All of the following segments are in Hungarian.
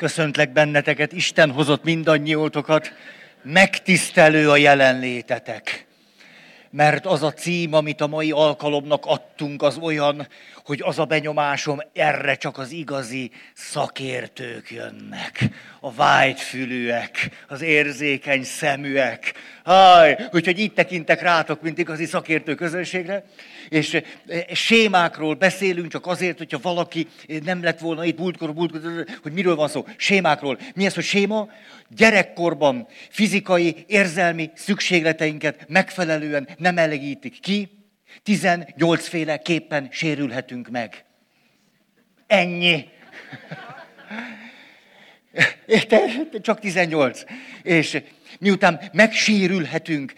Köszöntlek benneteket, Isten hozott mindannyiótokat, megtisztelő a jelenlétetek. Mert az a cím, amit a mai alkalomnak adtunk, az olyan, hogy az a benyomásom, erre csak az igazi szakértők jönnek. A vágyfülűek, az érzékeny szeműek. Háj, úgyhogy így tekintek rátok, mint igazi szakértő közönségre. És e, sémákról beszélünk csak azért, hogyha valaki nem lett volna itt múltkor, múltkor, hogy miről van szó. Sémákról. Mi ez, hogy séma? Gyerekkorban fizikai, érzelmi szükségleteinket megfelelően nem elégítik ki, 18 féle képpen sérülhetünk meg. Ennyi. Csak 18. És miután megsérülhetünk,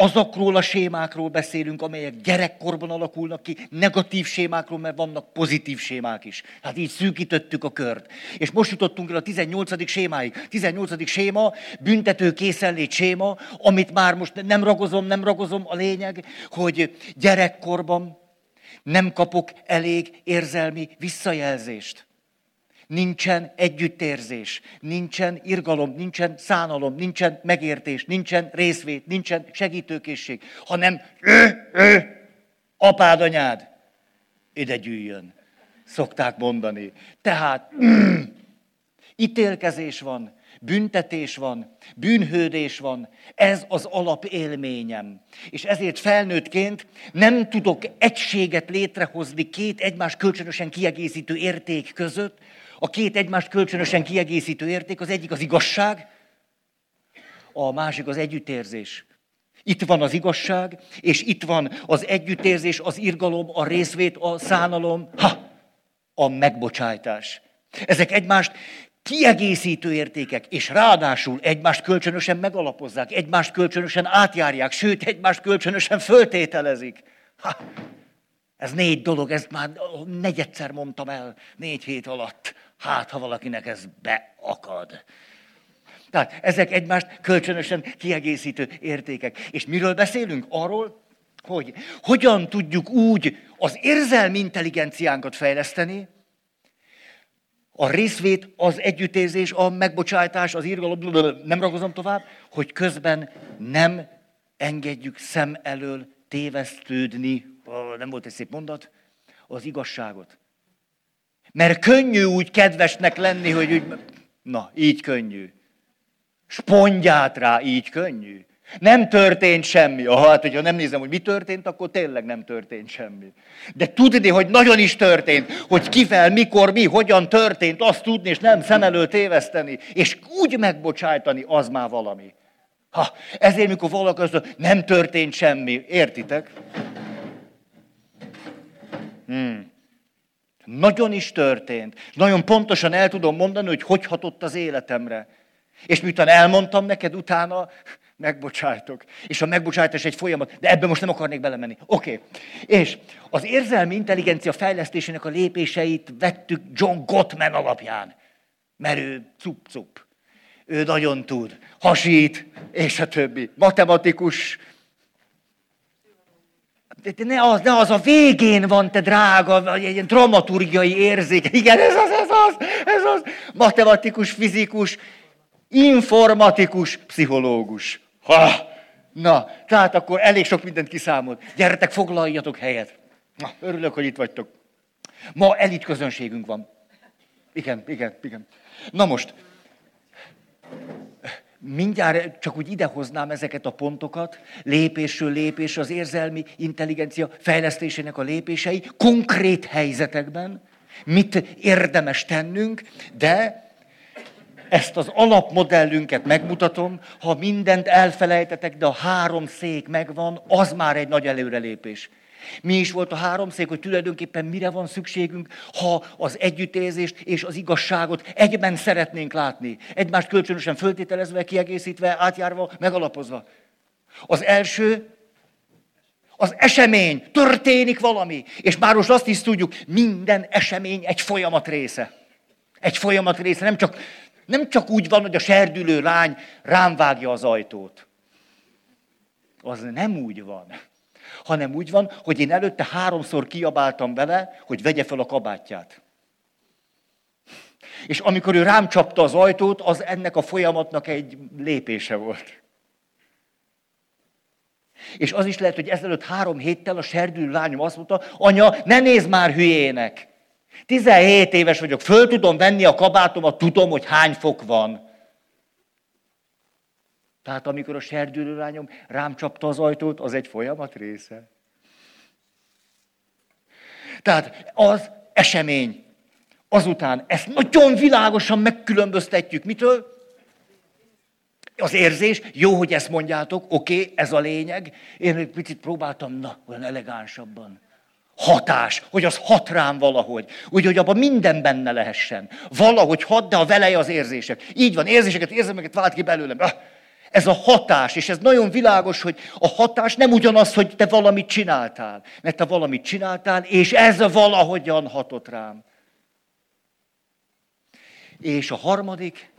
azokról a sémákról beszélünk, amelyek gyerekkorban alakulnak ki, negatív sémákról, mert vannak pozitív sémák is. Hát így szűkítettük a kört. És most jutottunk el a 18. sémáig. 18. séma, büntető készenlét séma, amit már most nem ragozom, nem ragozom, a lényeg, hogy gyerekkorban nem kapok elég érzelmi visszajelzést. Nincsen együttérzés, nincsen irgalom, nincsen szánalom, nincsen megértés, nincsen részvét, nincsen segítőkészség, hanem ő, ő, apád, anyád, ide gyűjjön. Szokták mondani. Tehát mm, ítélkezés van, büntetés van, bűnhődés van. Ez az alapélményem. És ezért felnőttként nem tudok egységet létrehozni két egymás kölcsönösen kiegészítő érték között, a két egymást kölcsönösen kiegészítő érték, az egyik az igazság, a másik az együttérzés. Itt van az igazság, és itt van az együttérzés, az irgalom, a részvét, a szánalom, ha, a megbocsájtás. Ezek egymást kiegészítő értékek, és ráadásul egymást kölcsönösen megalapozzák, egymást kölcsönösen átjárják, sőt, egymást kölcsönösen föltételezik. Ha, ez négy dolog, ezt már negyedszer mondtam el négy hét alatt. Hát, ha valakinek ez beakad. Tehát ezek egymást kölcsönösen kiegészítő értékek. És miről beszélünk? Arról, hogy hogyan tudjuk úgy az érzelmi intelligenciánkat fejleszteni, a részvét, az együttérzés, a megbocsátás, az írgalom, nem ragozom tovább, hogy közben nem engedjük szem elől tévesztődni, nem volt egy szép mondat, az igazságot. Mert könnyű úgy kedvesnek lenni, hogy úgy, na, így könnyű. Spondját rá, így könnyű. Nem történt semmi. Ah, hát, hogyha nem nézem, hogy mi történt, akkor tényleg nem történt semmi. De tudni, hogy nagyon is történt, hogy kivel, mikor, mi, hogyan történt, azt tudni, és nem szem elől téveszteni, és úgy megbocsájtani, az már valami. Ha, ezért, mikor valaki azt nem történt semmi, értitek? Hmm. Nagyon is történt. És nagyon pontosan el tudom mondani, hogy hogy hatott az életemre. És miután elmondtam neked, utána megbocsájtok. És a megbocsájtás egy folyamat, de ebben most nem akarnék belemenni. Oké. Okay. És az érzelmi intelligencia fejlesztésének a lépéseit vettük John Gottman alapján. Mert ő cup-cup. Ő nagyon tud. Hasít, és a többi. Matematikus, ne az, ne az a végén van, te drága, egy ilyen dramaturgiai érzék. Igen, ez az, ez az, ez az. Matematikus, fizikus, informatikus, pszichológus. Ha! Na, tehát akkor elég sok mindent kiszámolt. Gyertek, foglaljatok helyet. Na, örülök, hogy itt vagytok. Ma elit közönségünk van. Igen, igen, igen. Na most, mindjárt csak úgy idehoznám ezeket a pontokat, lépésről lépésre az érzelmi intelligencia fejlesztésének a lépései, konkrét helyzetekben, mit érdemes tennünk, de ezt az alapmodellünket megmutatom, ha mindent elfelejtetek, de a három szék megvan, az már egy nagy előrelépés. Mi is volt a háromszék, hogy tulajdonképpen mire van szükségünk, ha az együttérzést és az igazságot egyben szeretnénk látni. Egymást kölcsönösen föltételezve, kiegészítve, átjárva, megalapozva. Az első, az esemény, történik valami. És már most azt is tudjuk, minden esemény egy folyamat része. Egy folyamat része, nem csak, nem csak úgy van, hogy a serdülő lány rám vágja az ajtót. Az nem úgy van hanem úgy van, hogy én előtte háromszor kiabáltam vele, hogy vegye fel a kabátját. És amikor ő rám csapta az ajtót, az ennek a folyamatnak egy lépése volt. És az is lehet, hogy ezelőtt három héttel a serdülő lányom azt mondta, anya, ne nézd már hülyének. 17 éves vagyok, föl tudom venni a kabátomat, tudom, hogy hány fok van. Tehát amikor a serdülő lányom rám csapta az ajtót, az egy folyamat része. Tehát az esemény. Azután ezt nagyon világosan megkülönböztetjük. Mitől? Az érzés, jó, hogy ezt mondjátok, oké, okay, ez a lényeg. Én egy picit próbáltam, na, olyan elegánsabban. Hatás, hogy az hat rám valahogy. Úgy, hogy abban minden benne lehessen. Valahogy hat, de a veleje az érzések. Így van, érzéseket, érzelmeket vált ki belőlem. Ez a hatás, és ez nagyon világos, hogy a hatás nem ugyanaz, hogy te valamit csináltál. Mert te valamit csináltál, és ez valahogyan hatott rám. És a harmadik,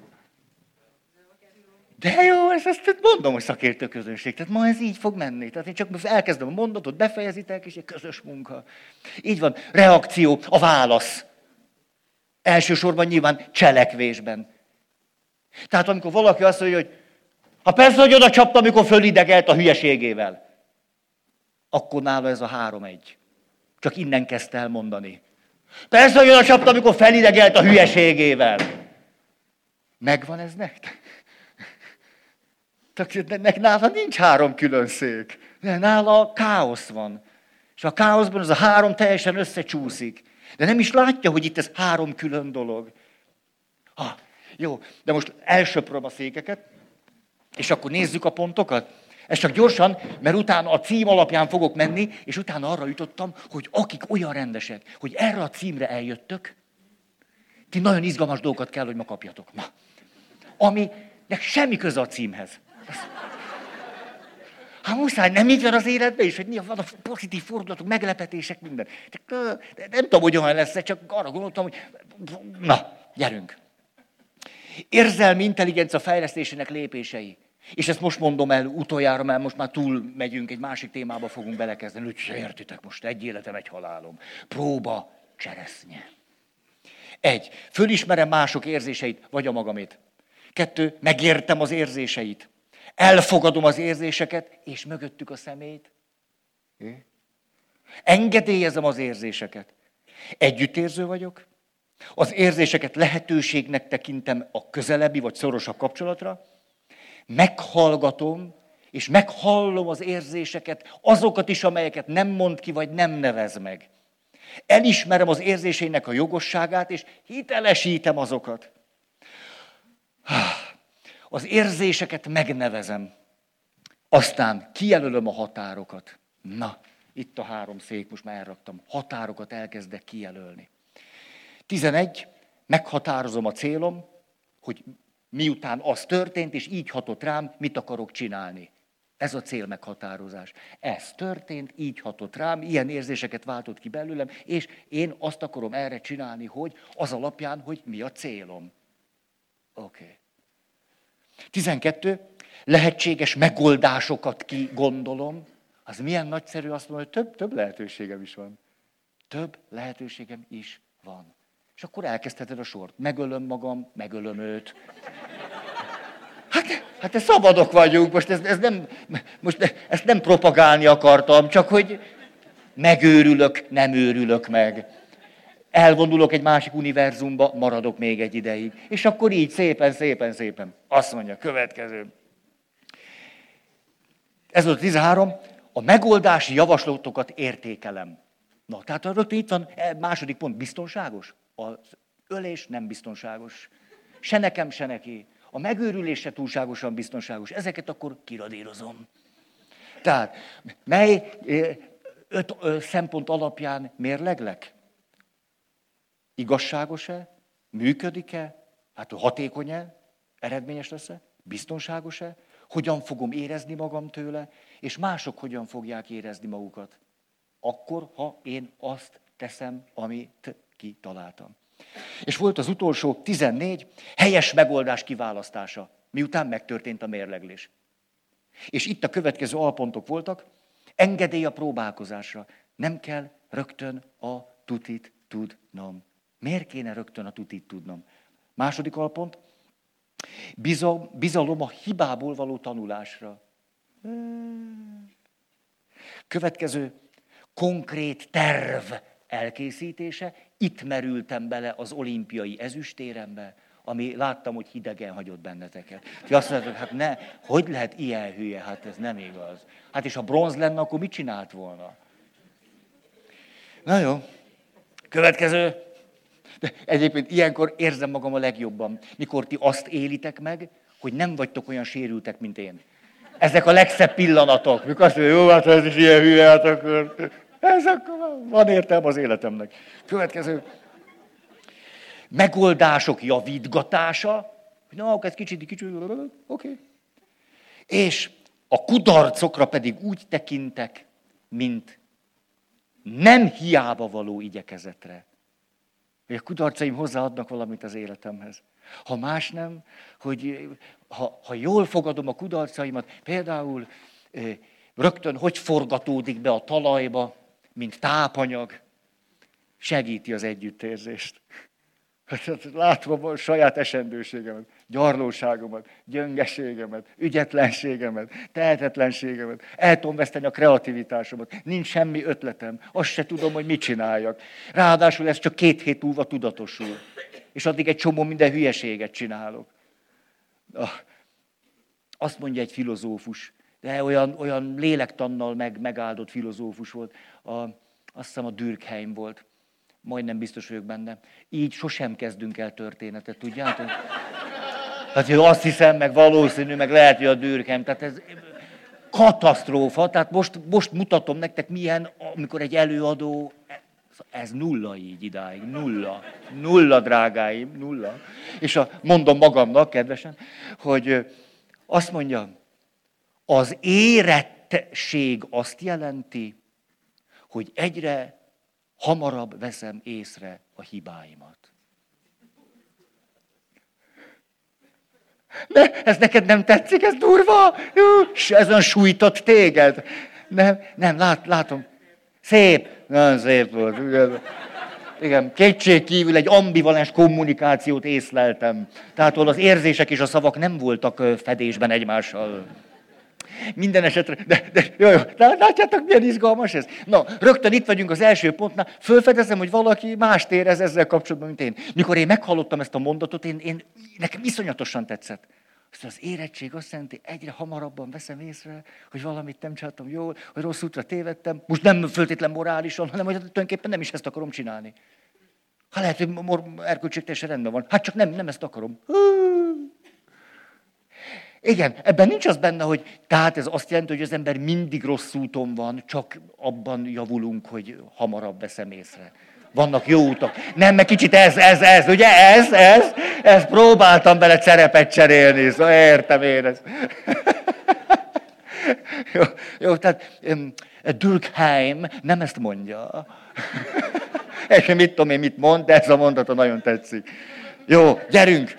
de jó, ezt, ezt mondom, hogy szakértő közönség. Tehát ma ez így fog menni. Tehát én csak elkezdem a mondatot, befejezitek, és egy közös munka. Így van. Reakció, a válasz. Elsősorban nyilván cselekvésben. Tehát amikor valaki azt mondja, hogy ha persze, hogy oda csapta, amikor fölidegelt a hülyeségével, akkor nála ez a három-egy. Csak innen kezdte el mondani. Persze, hogy oda csapta, amikor felidegelt a hülyeségével. Megvan ez nektek? Nek nála nincs három külön szék. Nála káosz van. És a káoszban az a három teljesen összecsúszik. De nem is látja, hogy itt ez három külön dolog. Ha, jó, de most elsöpröm a székeket, és akkor nézzük a pontokat. Ez csak gyorsan, mert utána a cím alapján fogok menni, és utána arra jutottam, hogy akik olyan rendesek, hogy erre a címre eljöttök, ti nagyon izgalmas dolgokat kell, hogy ma kapjatok. Ma. Aminek semmi köze a címhez. Hát muszáj, nem így van az életben is, hogy mi van a pozitív fordulatok, meglepetések, minden. De nem tudom, hogy olyan lesz, csak arra gondoltam, hogy na, gyerünk. Érzelmi intelligencia fejlesztésének lépései. És ezt most mondom el utoljára, mert most már túl megyünk, egy másik témába fogunk belekezdeni. Úgy se értitek most, egy életem, egy halálom. Próba cseresznye. Egy, fölismerem mások érzéseit, vagy a magamét. Kettő, megértem az érzéseit. Elfogadom az érzéseket, és mögöttük a szemét. Engedélyezem az érzéseket. Együttérző vagyok. Az érzéseket lehetőségnek tekintem a közelebbi vagy szorosabb kapcsolatra. Meghallgatom, és meghallom az érzéseket, azokat is, amelyeket nem mond ki, vagy nem nevez meg. Elismerem az érzéseinek a jogosságát, és hitelesítem azokat. Az érzéseket megnevezem. Aztán kijelölöm a határokat. Na, itt a három szék, most már elraktam. Határokat elkezdek kijelölni. 11. Meghatározom a célom, hogy miután az történt, és így hatott rám, mit akarok csinálni. Ez a cél meghatározás. Ez történt, így hatott rám, ilyen érzéseket váltott ki belőlem, és én azt akarom erre csinálni, hogy az alapján, hogy mi a célom. Oké. Okay. 12. Lehetséges megoldásokat ki gondolom. Az milyen nagyszerű azt mondani, hogy több, több lehetőségem is van. Több lehetőségem is van. És akkor elkezdheted a sort. Megölöm magam, megölöm őt. Hát, hát ez szabadok vagyunk, most, ez, ez nem, most ezt nem propagálni akartam, csak hogy megőrülök, nem őrülök meg elvonulok egy másik univerzumba, maradok még egy ideig. És akkor így szépen, szépen, szépen. Azt mondja, következő. Ez volt a 13. A megoldási javaslatokat értékelem. Na, tehát rögtön itt van e, második pont, biztonságos. Az ölés nem biztonságos. Se nekem, se neki. A megőrülés se túlságosan biztonságos. Ezeket akkor kiradírozom. Tehát, mely öt szempont alapján mérleglek? Igazságos-e? Működik-e? Hát hatékony-e? Eredményes lesz-e? Biztonságos-e? Hogyan fogom érezni magam tőle? És mások hogyan fogják érezni magukat? Akkor, ha én azt teszem, amit kitaláltam. És volt az utolsó 14, helyes megoldás kiválasztása, miután megtörtént a mérleglés. És itt a következő alpontok voltak, engedély a próbálkozásra. Nem kell rögtön a tutit tudnom. Miért kéne rögtön a tutit tudnom? Második alpont. Bizalom a hibából való tanulásra. Következő konkrét terv elkészítése. Itt merültem bele az olimpiai ezüstérembe, ami láttam, hogy hidegen hagyott benneteket. Ti azt mondjátok, hát ne, hogy lehet ilyen hülye, hát ez nem igaz. Hát és ha bronz lenne, akkor mit csinált volna? Na jó, következő. De egyébként ilyenkor érzem magam a legjobban, mikor ti azt élitek meg, hogy nem vagytok olyan sérültek, mint én. Ezek a legszebb pillanatok, mikor azt mondja, jó, hát ez is ilyen hülye, hát akkor ez akkor van értelme az életemnek. Következő. Megoldások javítgatása. Na, ez kicsit, kicsit, oké. Okay. És a kudarcokra pedig úgy tekintek, mint nem hiába való igyekezetre. Hogy a kudarcaim hozzáadnak valamit az életemhez. Ha más nem, hogy ha, ha jól fogadom a kudarcaimat, például rögtön hogy forgatódik be a talajba, mint tápanyag, segíti az együttérzést. Hát látom a saját esendőségemet, gyarlóságomat, gyöngeségemet, ügyetlenségemet, tehetetlenségemet, el tudom veszteni a kreativitásomat, nincs semmi ötletem, azt se tudom, hogy mit csináljak. Ráadásul ez csak két hét múlva tudatosul, és addig egy csomó minden hülyeséget csinálok. Azt mondja egy filozófus, de olyan, olyan lélektannal meg, megáldott filozófus volt, a, azt hiszem a Dürkheim volt, majdnem biztos vagyok benne. Így sosem kezdünk el történetet, tudjátok? Hát, hogy azt hiszem, meg valószínű, meg lehet, hogy a Dürkheim. Tehát ez katasztrófa. Tehát most, most mutatom nektek, milyen, amikor egy előadó, ez nulla így idáig, nulla. Nulla, drágáim, nulla. És a, mondom magamnak, kedvesen, hogy azt mondja, az érettség azt jelenti, hogy egyre hamarabb veszem észre a hibáimat. Ne, ez neked nem tetszik, ez durva? És ezen sújtott téged. Nem, nem, lát, látom. Szép, nagyon szép volt. Igen, kétség kívül egy ambivalens kommunikációt észleltem. Tehát ahol az érzések és a szavak nem voltak fedésben egymással. Minden esetre, de, de jó, jó, látjátok, milyen izgalmas ez? Na, rögtön itt vagyunk az első pontnál, fölfedezem, hogy valaki mást érez ezzel kapcsolatban, mint én. Mikor én meghallottam ezt a mondatot, én, én nekem iszonyatosan tetszett. Azt az érettség azt jelenti, egyre hamarabban veszem észre, hogy valamit nem csináltam jól, hogy rossz útra tévedtem. Most nem föltétlen morálisan, hanem hogy tulajdonképpen nem is ezt akarom csinálni. Ha lehet, hogy erkölcség teljesen rendben van. Hát csak nem, nem ezt akarom. Igen, ebben nincs az benne, hogy tehát ez azt jelenti, hogy az ember mindig rossz úton van, csak abban javulunk, hogy hamarabb veszem észre. Vannak jó utak. Nem, mert kicsit ez, ez, ez, ugye ez, ez, ez próbáltam bele szerepet cserélni, szóval értem én ezt. jó, jó, tehát um, Durkheim nem ezt mondja. És mit tudom én, mit mond, de ez a mondata nagyon tetszik. Jó, gyerünk,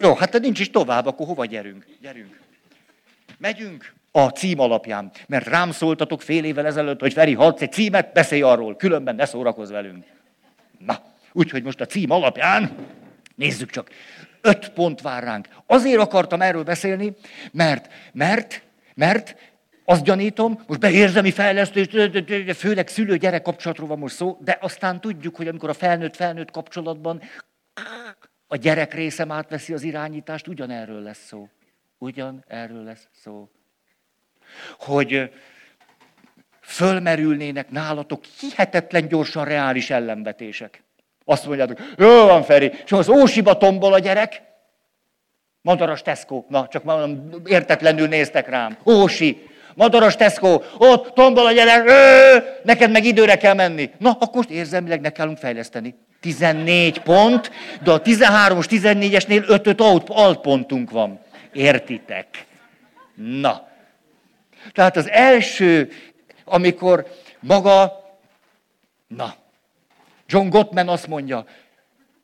jó, hát nincs is tovább, akkor hova gyerünk? Gyerünk. Megyünk a cím alapján, mert rám szóltatok fél évvel ezelőtt, hogy Feri, hadsz egy címet, beszélj arról, különben ne szórakozz velünk. Na, úgyhogy most a cím alapján, nézzük csak, öt pont vár ránk. Azért akartam erről beszélni, mert, mert, mert azt gyanítom, most beérzemi fejlesztés, főleg szülő-gyerek kapcsolatról van most szó, de aztán tudjuk, hogy amikor a felnőtt-felnőtt kapcsolatban a gyerek részem átveszi az irányítást, ugyanerről lesz szó. Ugyan erről lesz szó. Hogy fölmerülnének nálatok hihetetlen gyorsan reális ellenvetések. Azt mondjátok, jó van Feri, és az ósiba tombol a gyerek, Madaras Tesco, na csak mondom, értetlenül néztek rám. Ósi, Madaras Tesco, ott tombol a gyerek, ö, neked meg időre kell menni. Na, akkor most érzelmileg ne kellünk fejleszteni. 14 pont, de a 13-os, 14-esnél 5-5 altpontunk van. Értitek? Na. Tehát az első, amikor maga, na, John Gottman azt mondja,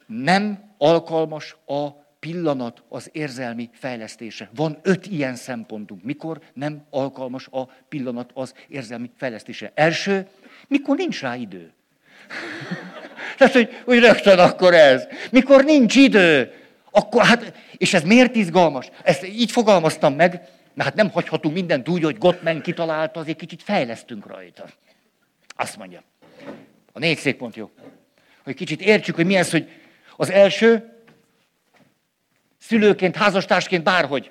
nem alkalmas a pillanat az érzelmi fejlesztése. Van öt ilyen szempontunk. Mikor nem alkalmas a pillanat az érzelmi fejlesztése? Első, mikor nincs rá idő. Tehát, hogy, hogy rögtön akkor ez. Mikor nincs idő, akkor hát, és ez miért izgalmas? Ezt így fogalmaztam meg, Na hát nem hagyhatunk mindent úgy, hogy Gottman kitalálta, azért kicsit fejlesztünk rajta. Azt mondja. A négy székpont jó. Hogy kicsit értsük, hogy mi ez, hogy az első, szülőként, házastársként, bárhogy.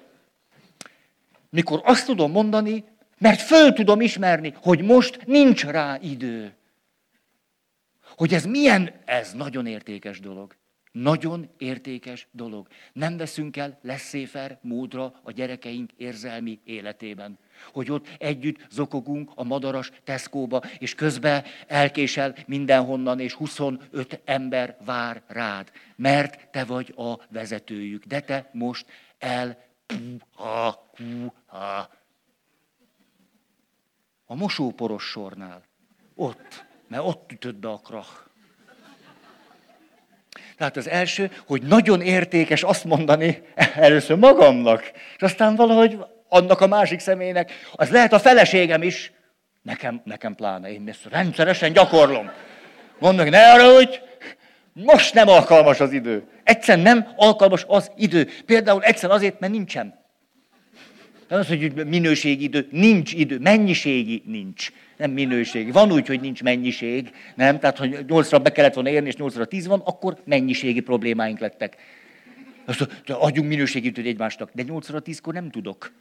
Mikor azt tudom mondani, mert föl tudom ismerni, hogy most nincs rá idő. Hogy ez milyen, ez nagyon értékes dolog. Nagyon értékes dolog. Nem veszünk el leszéfer módra a gyerekeink érzelmi életében. Hogy ott együtt zokogunk a madaras Tesco-ba, és közben elkésel mindenhonnan, és 25 ember vár rád. Mert te vagy a vezetőjük. De te most el ha, ha. A mosóporos sornál. Ott. Mert ott ütött be a krach. Tehát az első, hogy nagyon értékes azt mondani először magamnak, és aztán valahogy annak a másik személynek, az lehet a feleségem is, nekem, nekem pláne, én ezt rendszeresen gyakorlom. Mondom, ne arra, hogy most nem alkalmas az idő. Egyszerűen nem alkalmas az idő. Például egyszerűen azért, mert nincsen. Nem az, hogy minőségi idő, nincs idő, mennyiségi nincs nem minőség. Van úgy, hogy nincs mennyiség, nem? Tehát, hogy 8-ra be kellett volna érni, és 8-ra 10 van, akkor mennyiségi problémáink lettek. Azt adjunk minőségi időt egymásnak, de 8-ra 10-kor nem tudok.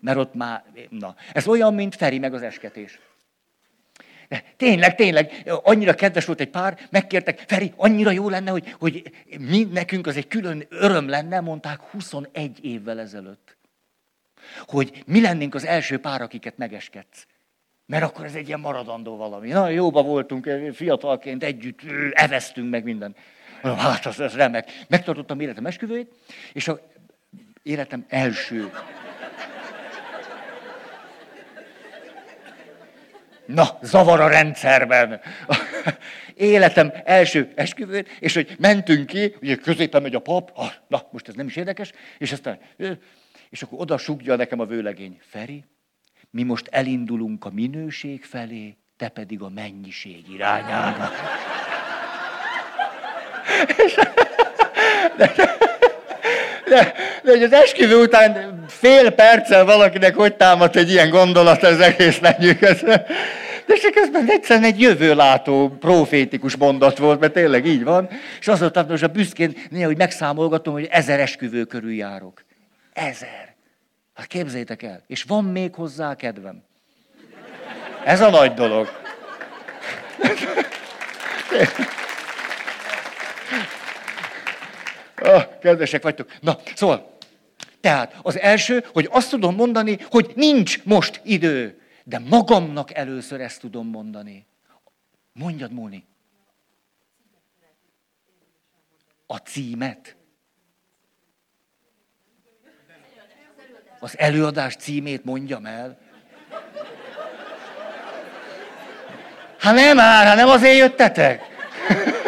Mert ott már, na. Ez olyan, mint Feri meg az esketés. De tényleg, tényleg, annyira kedves volt egy pár, megkértek, Feri, annyira jó lenne, hogy, hogy mi, nekünk az egy külön öröm lenne, mondták 21 évvel ezelőtt. Hogy mi lennénk az első pár, akiket megeskedsz. Mert akkor ez egy ilyen maradandó valami. Na, jóba voltunk, fiatalként együtt eveztünk meg minden. Hát, az, az remek. Megtartottam életem esküvőjét, és a életem első. Na, zavar a rendszerben. Életem első esküvőt, és hogy mentünk ki, ugye középen megy a pap, ah, na, most ez nem is érdekes, és aztán, és akkor oda sugja nekem a vőlegény, Feri, mi most elindulunk a minőség felé, te pedig a mennyiség irányába. De, de, de, de az esküvő után fél perccel valakinek hogy támad egy ilyen gondolat, az egész menjük. De csak közben egyszerűen egy jövőlátó, profétikus mondat volt, mert tényleg így van. És az volt, hogy a büszkén néha, hogy megszámolgatom, hogy ezer esküvő körül járok. Ezer. Hát képzeljétek el. És van még hozzá kedvem. Ez a nagy dolog. Oh, kedvesek vagytok. Na, szóval, tehát az első, hogy azt tudom mondani, hogy nincs most idő. De magamnak először ezt tudom mondani. Mondjad, Móni. A címet. Az előadás címét mondjam el. Hát nem már, hát nem azért jöttetek.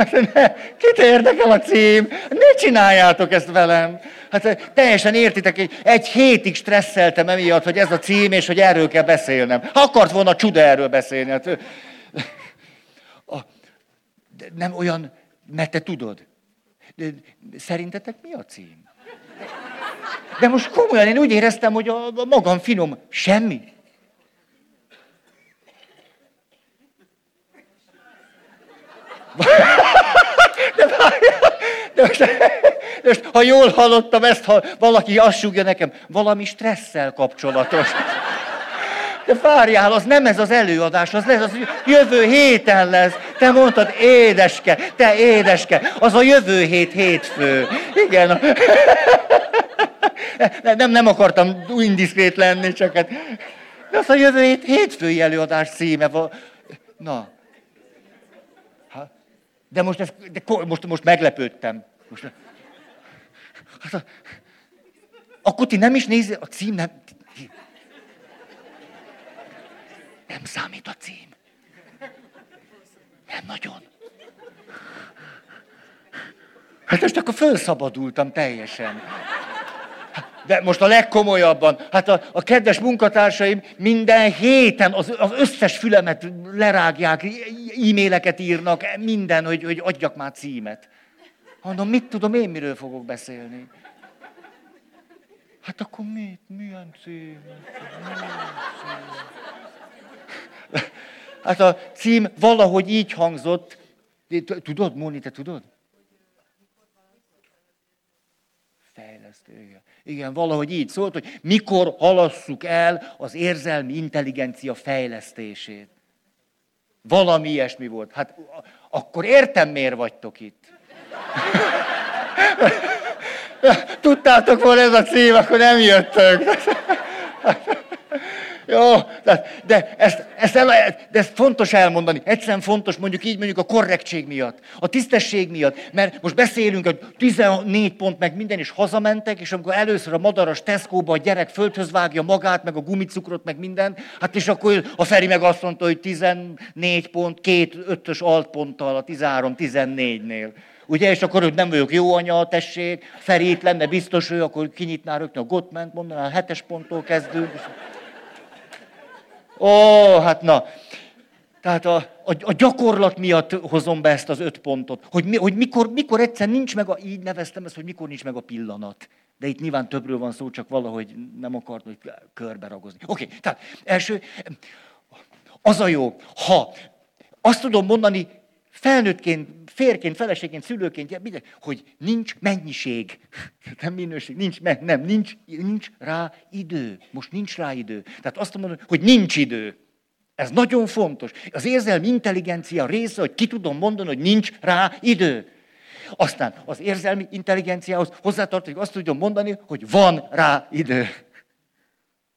Hát ne, kit érdekel a cím? Ne csináljátok ezt velem. Hát teljesen értitek, hogy egy hétig stresszeltem emiatt, hogy ez a cím, és hogy erről kell beszélnem. Ha akart volna csuda erről beszélni. Hát, a, nem olyan, mert te tudod. Szerintetek mi a cím? De most komolyan, én úgy éreztem, hogy a, a magam finom. Semmi. De, de, most, de most, ha jól hallottam ezt, ha valaki azt nekem, valami stresszel kapcsolatos. De várjál, az nem ez az előadás, az lesz, az jövő héten lesz. Te mondtad, édeske, te édeske, az a jövő hét hétfő. Igen. Nem, nem, akartam indiszkrét lenni, csak hát... De az a jövő hét hétfői előadás címe. Na. De most, ez, de most, most meglepődtem. Most, hát, akkor ti nem is nézi, a cím nem... Nem számít a cím. Nem nagyon. Hát most akkor felszabadultam teljesen. De most a legkomolyabban. Hát a, a kedves munkatársaim minden héten az, az összes fülemet lerágják, e-maileket írnak, minden, hogy, hogy adjak már címet. Mondom, mit tudom én, miről fogok beszélni? Hát akkor mit? Milyen cím? Milyen cím? Hát a cím valahogy így hangzott. Tudod, Móni, te tudod? Fejlesztő, igen. Igen, valahogy így szólt, hogy mikor halasszuk el az érzelmi intelligencia fejlesztését. Valami ilyesmi volt. Hát akkor értem, miért vagytok itt. Tudtátok volna ez a cím, akkor nem jöttök. Jó, de, de, ezt, ezt el, de ezt fontos elmondani. Egyszerűen fontos, mondjuk így mondjuk a korrektség miatt, a tisztesség miatt. Mert most beszélünk, hogy 14 pont meg minden, és hazamentek, és amikor először a madaras Tesco-ba a gyerek földhöz vágja magát, meg a gumicukrot, meg minden, hát és akkor a Feri meg azt mondta, hogy 14 pont, két ötös altponttal a 13-14-nél. Ugye, és akkor, hogy nem vagyok jó anya, tessék, Feri itt lenne biztos, ő akkor kinyitná rögtön a Gottment, mondaná, a hetes ponttól kezdünk. Ó, hát na. Tehát a, a, a gyakorlat miatt hozom be ezt az öt pontot, hogy, mi, hogy mikor, mikor egyszer nincs meg a, így neveztem ezt, hogy mikor nincs meg a pillanat. De itt nyilván többről van szó, csak valahogy nem akart hogy körbe ragozni. Oké, okay, tehát első, az a jó, ha azt tudom mondani felnőttként, férként, feleségként, szülőként, hogy nincs mennyiség, nem minőség, nincs, nem, nincs, nincs rá idő. Most nincs rá idő. Tehát azt mondom, hogy nincs idő. Ez nagyon fontos. Az érzelmi intelligencia része, hogy ki tudom mondani, hogy nincs rá idő. Aztán az érzelmi intelligenciához hozzátartozik azt tudom mondani, hogy van rá idő.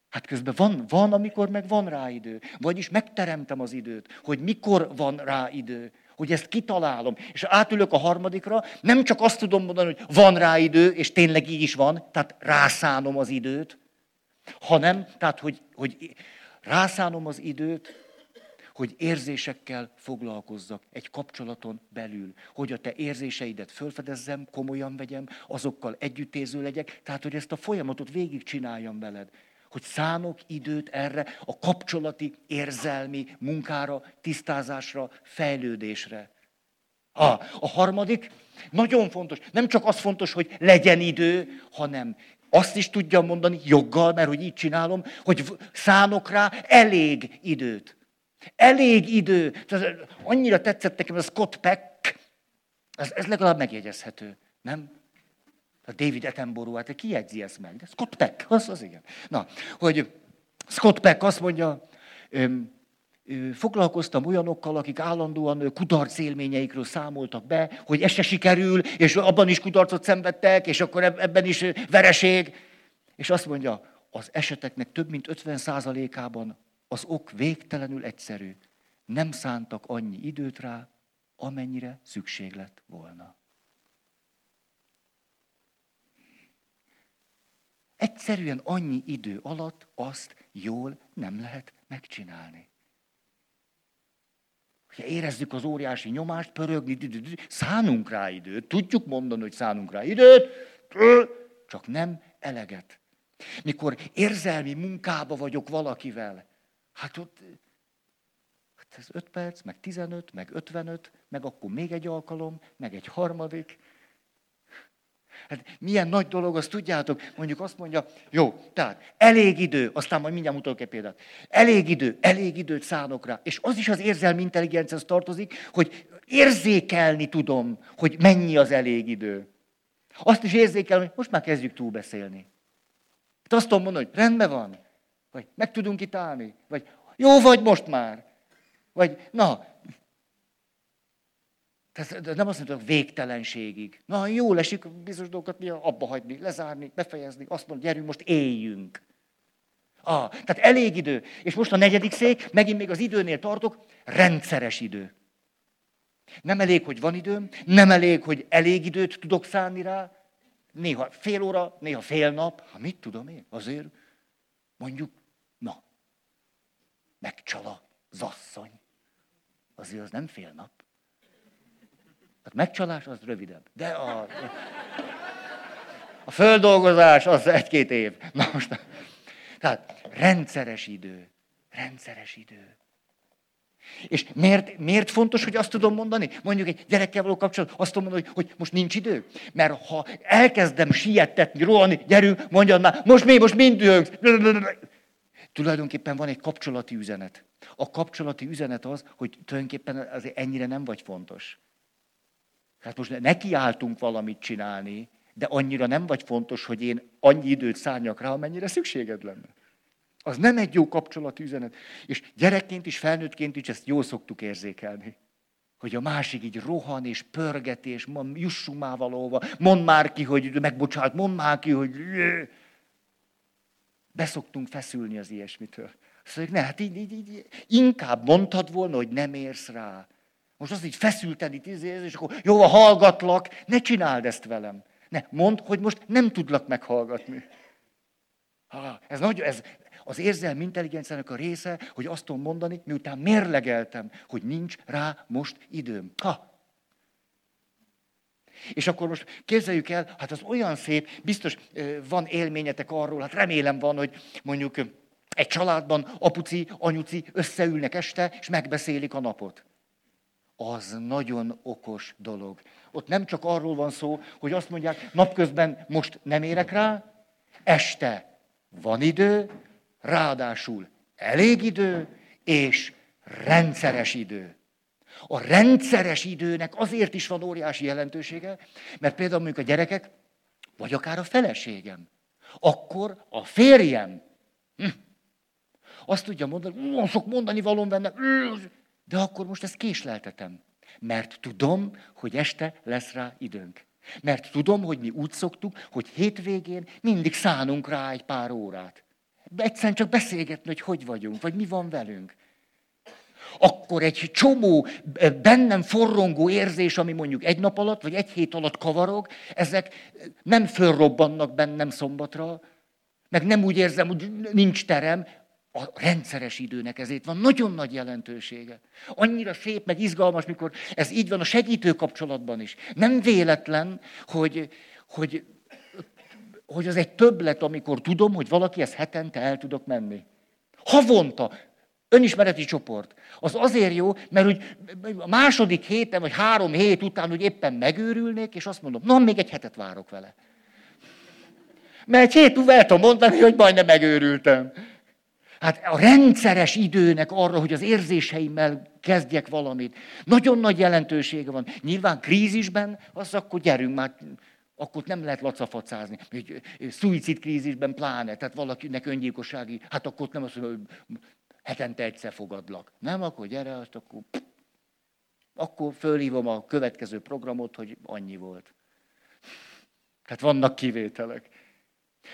Hát közben van, van, amikor meg van rá idő. Vagyis megteremtem az időt, hogy mikor van rá idő hogy ezt kitalálom, és átülök a harmadikra, nem csak azt tudom mondani, hogy van rá idő, és tényleg így is van, tehát rászánom az időt, hanem, tehát, hogy, hogy rászánom az időt, hogy érzésekkel foglalkozzak egy kapcsolaton belül, hogy a te érzéseidet fölfedezzem, komolyan vegyem, azokkal együttéző legyek, tehát hogy ezt a folyamatot végigcsináljam veled hogy szánok időt erre a kapcsolati, érzelmi munkára, tisztázásra, fejlődésre. A, a harmadik, nagyon fontos, nem csak az fontos, hogy legyen idő, hanem azt is tudja mondani joggal, mert hogy így csinálom, hogy szánok rá elég időt. Elég idő. Tehát annyira tetszett nekem a Scott Peck, ez, ez legalább megjegyezhető, nem? A David Attenborough, hát ki jegyzi ezt meg? De Scott Peck, az az igen. Na, hogy Scott Peck azt mondja, foglalkoztam olyanokkal, akik állandóan kudarc élményeikről számoltak be, hogy ez se sikerül, és abban is kudarcot szenvedtek, és akkor ebben is vereség. És azt mondja, az eseteknek több mint 50%-ában az ok végtelenül egyszerű. Nem szántak annyi időt rá, amennyire szükség lett volna. Egyszerűen annyi idő alatt azt jól nem lehet megcsinálni. Ha érezzük az óriási nyomást, pörögni, szánunk rá időt, tudjuk mondani, hogy szánunk rá időt, csak nem eleget. Mikor érzelmi munkába vagyok valakivel, hát ott hát ez 5 perc, meg 15, meg 55, meg akkor még egy alkalom, meg egy harmadik, Hát milyen nagy dolog, azt tudjátok, mondjuk azt mondja, jó, tehát elég idő, aztán majd mindjárt mutatok egy példát. Elég idő, elég időt szánok rá. És az is az érzelmi intelligenciához tartozik, hogy érzékelni tudom, hogy mennyi az elég idő. Azt is érzékelni, hogy most már kezdjük túlbeszélni. Hát azt tudom mondani, hogy rendben van, vagy meg tudunk itt állni, vagy jó vagy most már, vagy na, tehát nem azt mondom, hogy végtelenségig. Na, jó esik bizonyos dolgokat mi abba hagyni, lezárni, befejezni, azt mondom, gyerünk, most éljünk. Ah, tehát elég idő. És most a negyedik szék, megint még az időnél tartok, rendszeres idő. Nem elég, hogy van időm, nem elég, hogy elég időt tudok szánni rá, néha fél óra, néha fél nap, ha mit tudom én, azért mondjuk, na, megcsala zasszony. Azért az nem fél nap. Tehát megcsalás az rövidebb. De a... A földolgozás az egy-két év. Na most, tehát rendszeres idő. Rendszeres idő. És miért, miért fontos, hogy azt tudom mondani? Mondjuk egy gyerekkel való kapcsolat, azt tudom mondani, hogy, hogy most nincs idő. Mert ha elkezdem siettetni, rohanni, gyerünk, mondjad már, most mi, most mind dühöngsz. Tulajdonképpen van egy kapcsolati üzenet. A kapcsolati üzenet az, hogy tulajdonképpen azért ennyire nem vagy fontos. Hát most nekiálltunk valamit csinálni, de annyira nem vagy fontos, hogy én annyi időt szálljak rá, amennyire szükséged lenne. Az nem egy jó kapcsolati üzenet. És gyerekként is, felnőttként is ezt jól szoktuk érzékelni. Hogy a másik így rohan és pörget, és jussunk már valahova, mondd már ki, hogy megbocsát, mondd már ki, hogy... Beszoktunk feszülni az ilyesmitől. Azt mondjuk, ne, hát így, így, így, inkább mondtad volna, hogy nem érsz rá. Most azt így feszülten itt és akkor jó, hallgatlak, ne csináld ezt velem. Ne, mondd, hogy most nem tudlak meghallgatni. Ha, ez, nagy, ez az érzelmi intelligenciának a része, hogy azt tudom mondani, miután mérlegeltem, hogy nincs rá most időm. Ha, és akkor most képzeljük el, hát az olyan szép, biztos van élményetek arról, hát remélem van, hogy mondjuk egy családban apuci, anyuci összeülnek este, és megbeszélik a napot. Az nagyon okos dolog. Ott nem csak arról van szó, hogy azt mondják, napközben most nem érek rá, este van idő, ráadásul elég idő, és rendszeres idő. A rendszeres időnek azért is van óriási jelentősége, mert például mondjuk a gyerekek, vagy akár a feleségem, akkor a férjem hm, azt tudja mondani, sok mondani valóm benne, de akkor most ezt késleltetem. Mert tudom, hogy este lesz rá időnk. Mert tudom, hogy mi úgy szoktuk, hogy hétvégén mindig szánunk rá egy pár órát. Egyszerűen csak beszélgetni, hogy hogy vagyunk, vagy mi van velünk akkor egy csomó eh, bennem forrongó érzés, ami mondjuk egy nap alatt, vagy egy hét alatt kavarog, ezek nem fölrobbannak bennem szombatra, meg nem úgy érzem, hogy nincs terem, a rendszeres időnek ezért van nagyon nagy jelentősége. Annyira szép, meg izgalmas, mikor ez így van a segítő kapcsolatban is. Nem véletlen, hogy, hogy, hogy az egy többlet, amikor tudom, hogy valaki ezt hetente el tudok menni. Havonta, önismereti csoport. Az azért jó, mert hogy a második héten, vagy három hét után, hogy éppen megőrülnék, és azt mondom, na, még egy hetet várok vele. Mert egy hét múlva el tudom mondani, hogy majdnem megőrültem. Hát a rendszeres időnek arra, hogy az érzéseimmel kezdjek valamit. Nagyon nagy jelentősége van. Nyilván krízisben, az akkor gyerünk már, akkor nem lehet lacafacázni. Szuicid krízisben pláne, tehát valakinek öngyilkossági, hát akkor nem azt mondja, hogy hetente egyszer fogadlak. Nem, akkor gyere, azt akkor... Akkor fölhívom a következő programot, hogy annyi volt. Tehát vannak kivételek.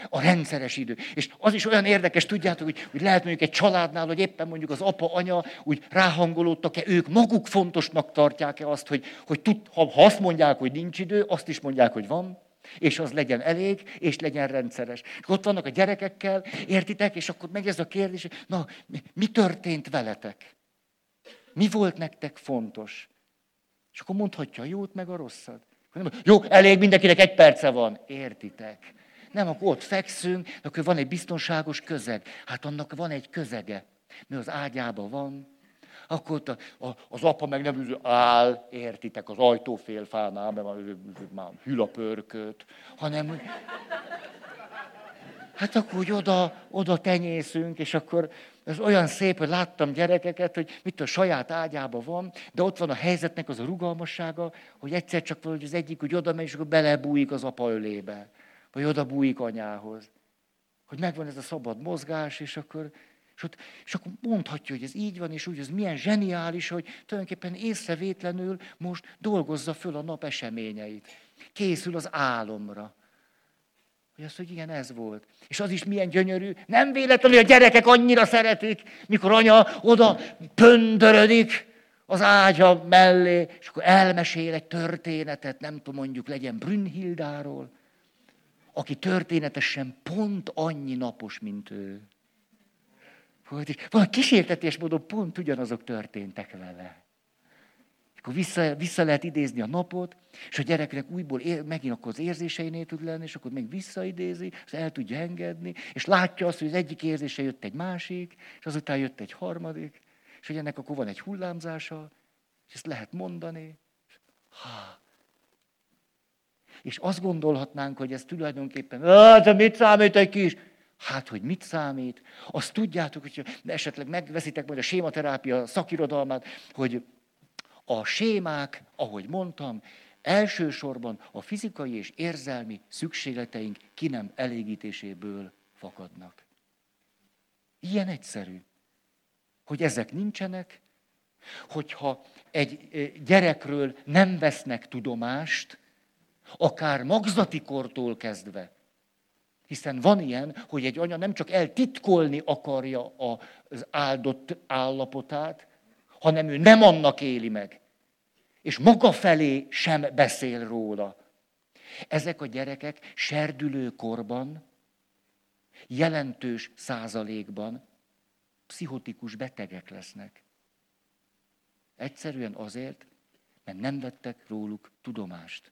A rendszeres idő. És az is olyan érdekes, tudjátok, hogy, hogy lehet mondjuk egy családnál, hogy éppen mondjuk az apa, anya úgy ráhangolódtak-e, ők maguk fontosnak tartják-e azt, hogy, hogy tud, ha, ha azt mondják, hogy nincs idő, azt is mondják, hogy van, és az legyen elég, és legyen rendszeres. És ott vannak a gyerekekkel, értitek, és akkor megy ez a kérdés, na, mi, mi történt veletek? Mi volt nektek fontos? És akkor mondhatja a jót, meg a rosszat. Jó, elég, mindenkinek egy perce van. Értitek? Nem, akkor ott fekszünk, akkor van egy biztonságos közeg. Hát annak van egy közege. Mi az ágyában van, akkor ott a, a, az apa meg nem áll, értitek, az ajtófélfánál, mert már hül a pörköt, hanem hát akkor úgy oda, oda tenyészünk, és akkor ez olyan szép, hogy láttam gyerekeket, hogy mit a saját ágyában van, de ott van a helyzetnek az a rugalmassága, hogy egyszer csak valahogy az egyik úgy oda megy, és akkor belebújik az apa ölébe vagy oda bújik anyához. Hogy megvan ez a szabad mozgás, és akkor, és, ott, és akkor mondhatja, hogy ez így van, és úgy, ez milyen zseniális, hogy tulajdonképpen észrevétlenül most dolgozza föl a nap eseményeit. Készül az álomra. Hogy az, hogy igen, ez volt. És az is milyen gyönyörű. Nem véletlenül, hogy a gyerekek annyira szeretik, mikor anya oda pöndörödik az ágya mellé, és akkor elmesél egy történetet, nem tudom, mondjuk legyen Brünnhildáról, aki történetesen pont annyi napos, mint ő. Van kísértetés módon pont ugyanazok történtek vele. akkor vissza, vissza lehet idézni a napot, és a gyereknek újból ér, megint akkor az érzéseinél tud lenni, és akkor még visszaidézi, és el tudja engedni, és látja azt, hogy az egyik érzése jött egy másik, és azután jött egy harmadik, és hogy ennek akkor van egy hullámzása, és ezt lehet mondani. Ha. És azt gondolhatnánk, hogy ez tulajdonképpen, de mit számít egy kis? Hát, hogy mit számít? Azt tudjátok, hogy esetleg megveszitek majd a sématerápia szakirodalmát, hogy a sémák, ahogy mondtam, elsősorban a fizikai és érzelmi szükségleteink ki nem elégítéséből fakadnak. Ilyen egyszerű, hogy ezek nincsenek, hogyha egy gyerekről nem vesznek tudomást, akár magzati kortól kezdve, hiszen van ilyen, hogy egy anya nem csak eltitkolni akarja az áldott állapotát, hanem ő nem annak éli meg. És maga felé sem beszél róla. Ezek a gyerekek serdülő korban, jelentős százalékban pszichotikus betegek lesznek. Egyszerűen azért, mert nem vettek róluk tudomást.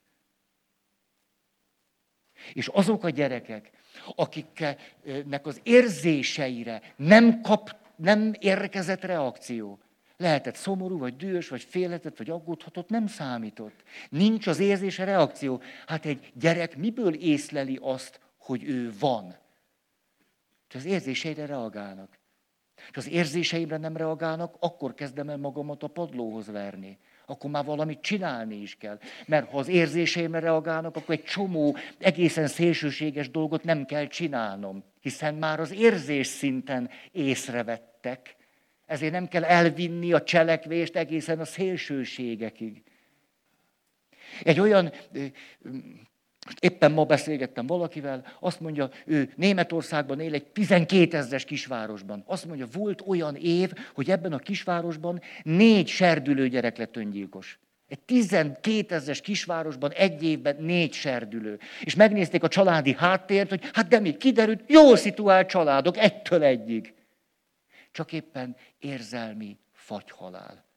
És azok a gyerekek, akiknek az érzéseire nem, kap, nem érkezett reakció, lehetett szomorú, vagy dühös, vagy félhetett, vagy aggódhatott, nem számított. Nincs az érzése reakció. Hát egy gyerek miből észleli azt, hogy ő van? Az érzéseire reagálnak. És az érzéseimre nem reagálnak, akkor kezdem el magamat a padlóhoz verni. Akkor már valamit csinálni is kell. Mert ha az érzéseimre reagálnak, akkor egy csomó egészen szélsőséges dolgot nem kell csinálnom. Hiszen már az érzés szinten észrevettek. Ezért nem kell elvinni a cselekvést egészen a szélsőségekig. Egy olyan Éppen ma beszélgettem valakivel, azt mondja, ő Németországban él egy 12 ezres kisvárosban. Azt mondja, volt olyan év, hogy ebben a kisvárosban négy serdülő gyerek lett öngyilkos. Egy 12 ezres kisvárosban egy évben négy serdülő. És megnézték a családi háttért, hogy hát de mi kiderült, jól szituált családok, egytől egyig. Csak éppen érzelmi fagyhalál.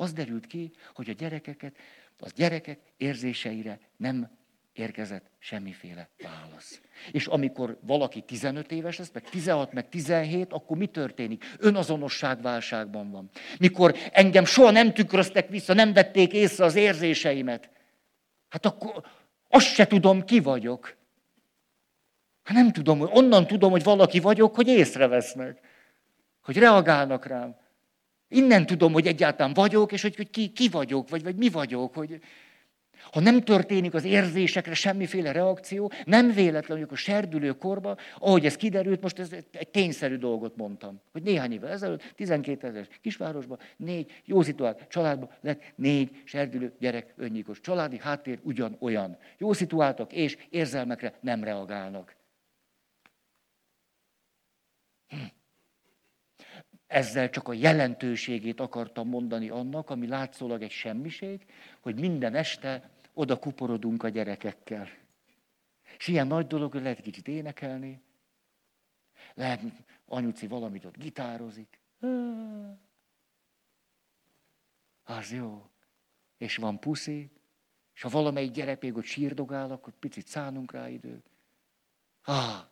Az derült ki, hogy a gyerekeket az gyerekek érzéseire nem érkezett semmiféle válasz. És amikor valaki 15 éves lesz, meg 16, meg 17, akkor mi történik? Önazonosságválságban van. Mikor engem soha nem tükröztek vissza, nem vették észre az érzéseimet, hát akkor azt se tudom, ki vagyok. Hát nem tudom, onnan tudom, hogy valaki vagyok, hogy észrevesznek, hogy reagálnak rám. Innen tudom, hogy egyáltalán vagyok, és hogy, hogy ki, ki vagyok, vagy, vagy mi vagyok. Hogy... Ha nem történik az érzésekre semmiféle reakció, nem véletlenül, hogy a serdülő korban, ahogy ez kiderült, most ez egy tényszerű dolgot mondtam, hogy néhány évvel ezelőtt, 12 ezeres kisvárosban, négy jó szituált családban lett négy serdülő gyerek önnyikos. Családi háttér ugyanolyan. Jó szituáltak, és érzelmekre nem reagálnak. Hm. Ezzel csak a jelentőségét akartam mondani annak, ami látszólag egy semmiség, hogy minden este oda kuporodunk a gyerekekkel. És ilyen nagy dolog, hogy lehet kicsit énekelni, lehet anyuci valamit ott gitározik. Az jó. És van puszi, és ha valamelyik gyerek még ott sírdogál, akkor picit szánunk rá időt. Ah.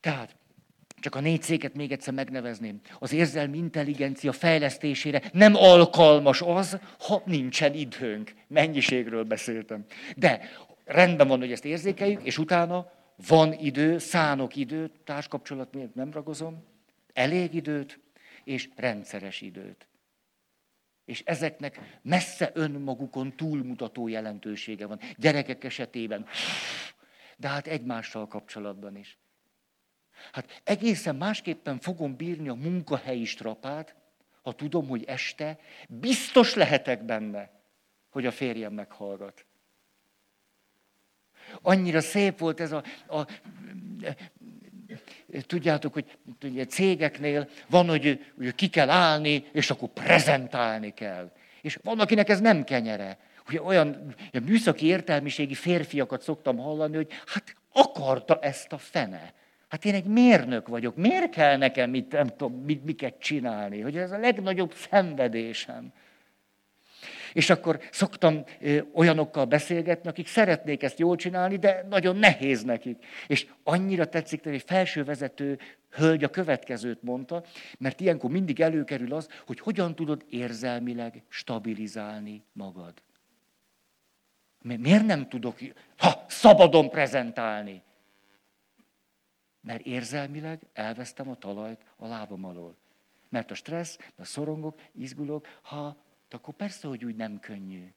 Tehát csak a négy széket még egyszer megnevezném. Az érzelmi intelligencia fejlesztésére nem alkalmas az, ha nincsen időnk. Mennyiségről beszéltem. De rendben van, hogy ezt érzékeljük, és utána van idő, szánok időt, társkapcsolat miért nem ragozom, elég időt, és rendszeres időt. És ezeknek messze önmagukon túlmutató jelentősége van. Gyerekek esetében, de hát egymással kapcsolatban is. Hát egészen másképpen fogom bírni a munkahelyi strapát, ha tudom, hogy este biztos lehetek benne, hogy a férjem meghallgat. Annyira szép volt ez a, a tudjátok, hogy ugye, cégeknél van, hogy, hogy ki kell állni, és akkor prezentálni kell. És van, akinek ez nem kenyere. Ugye olyan műszaki értelmiségi férfiakat szoktam hallani, hogy hát akarta ezt a fene. Hát én egy mérnök vagyok. Miért kell nekem mit, nem tudom, mit, miket csinálni? Hogy ez a legnagyobb szenvedésem. És akkor szoktam olyanokkal beszélgetni, akik szeretnék ezt jól csinálni, de nagyon nehéz nekik. És annyira tetszik, hogy egy felsővezető hölgy a következőt mondta, mert ilyenkor mindig előkerül az, hogy hogyan tudod érzelmileg stabilizálni magad. Miért nem tudok ha, szabadon prezentálni? Mert érzelmileg elvesztem a talajt a lábam alól. Mert a stressz, a szorongok, izgulok, ha akkor persze, hogy úgy nem könnyű.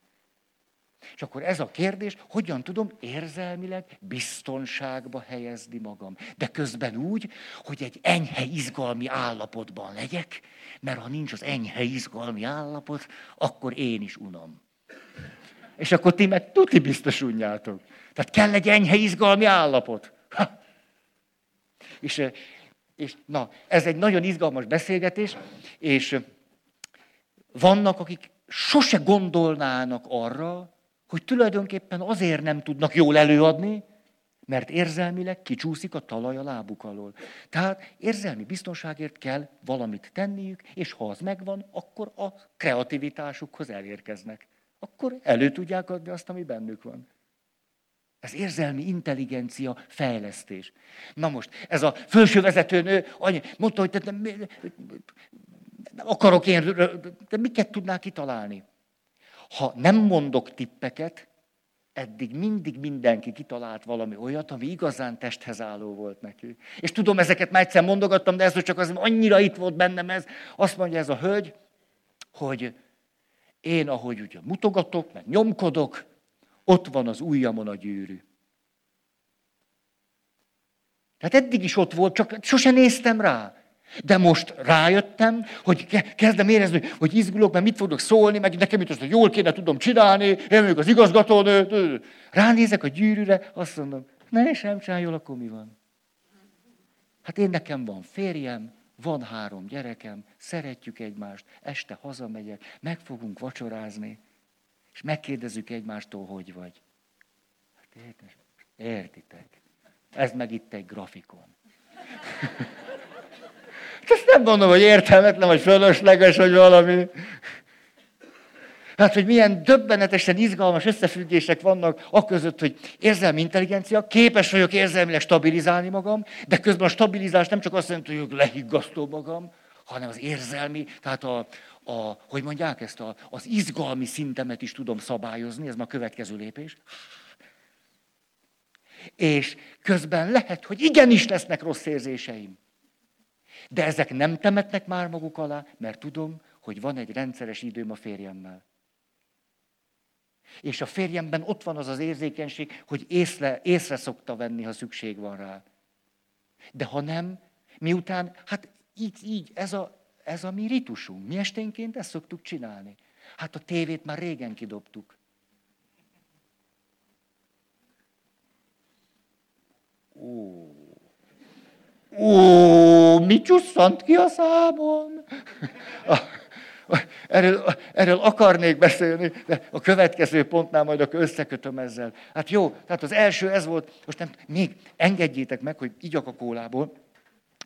És akkor ez a kérdés, hogyan tudom érzelmileg biztonságba helyezni magam. De közben úgy, hogy egy enyhe izgalmi állapotban legyek, mert ha nincs az enyhe izgalmi állapot, akkor én is unom. És akkor ti meg tuti biztos unjátok. Tehát kell egy enyhe izgalmi állapot. Ha. És, és na, ez egy nagyon izgalmas beszélgetés, és vannak, akik sose gondolnának arra, hogy tulajdonképpen azért nem tudnak jól előadni, mert érzelmileg kicsúszik a talaj a lábuk alól. Tehát érzelmi biztonságért kell valamit tenniük, és ha az megvan, akkor a kreativitásukhoz elérkeznek. Akkor elő tudják adni azt, ami bennük van. Ez érzelmi intelligencia fejlesztés. Na most, ez a felső vezetőnő mondta, hogy te nem, nem akarok én, de miket tudnál kitalálni? Ha nem mondok tippeket, eddig mindig mindenki kitalált valami olyat, ami igazán testhez álló volt neki. És tudom, ezeket már egyszer mondogattam, de ez csak az, annyira itt volt bennem ez. Azt mondja ez a hölgy, hogy én, ahogy ugye mutogatok, meg nyomkodok, ott van az ujjamon a gyűrű. Tehát eddig is ott volt, csak sose néztem rá. De most rájöttem, hogy kezdem érezni, hogy izgulok, mert mit fogok szólni, meg nekem itt hogy jól kéne tudom csinálni, én vagyok az igazgatónő. Ránézek a gyűrűre, azt mondom, ne, sem csinálj jól, akkor mi van? Hát én nekem van férjem, van három gyerekem, szeretjük egymást, este hazamegyek, meg fogunk vacsorázni, és megkérdezzük egymástól, hogy vagy. Hát értitek. Ez meg itt egy grafikon. Ezt nem mondom, hogy értelmetlen, vagy fölösleges, vagy valami. Hát, hogy milyen döbbenetesen izgalmas összefüggések vannak a között, hogy érzelmi intelligencia, képes vagyok érzelmileg stabilizálni magam, de közben a stabilizás nem csak azt jelenti, hogy lehiggasztó magam, hanem az érzelmi, tehát a, a hogy mondják ezt, a, az izgalmi szintemet is tudom szabályozni, ez már a következő lépés. És közben lehet, hogy igenis lesznek rossz érzéseim. De ezek nem temetnek már maguk alá, mert tudom, hogy van egy rendszeres időm a férjemmel. És a férjemben ott van az az érzékenység, hogy észre, észre szokta venni, ha szükség van rá. De ha nem, miután, hát így, így, ez a, ez a mi ritusunk. Mi esténként ezt szoktuk csinálni. Hát a tévét már régen kidobtuk. Ó, Ó, mi csusszant ki a számon? Erről, erről akarnék beszélni, de a következő pontnál majd akkor összekötöm ezzel. Hát jó, tehát az első ez volt, most nem, még engedjétek meg, hogy igyak a kólából,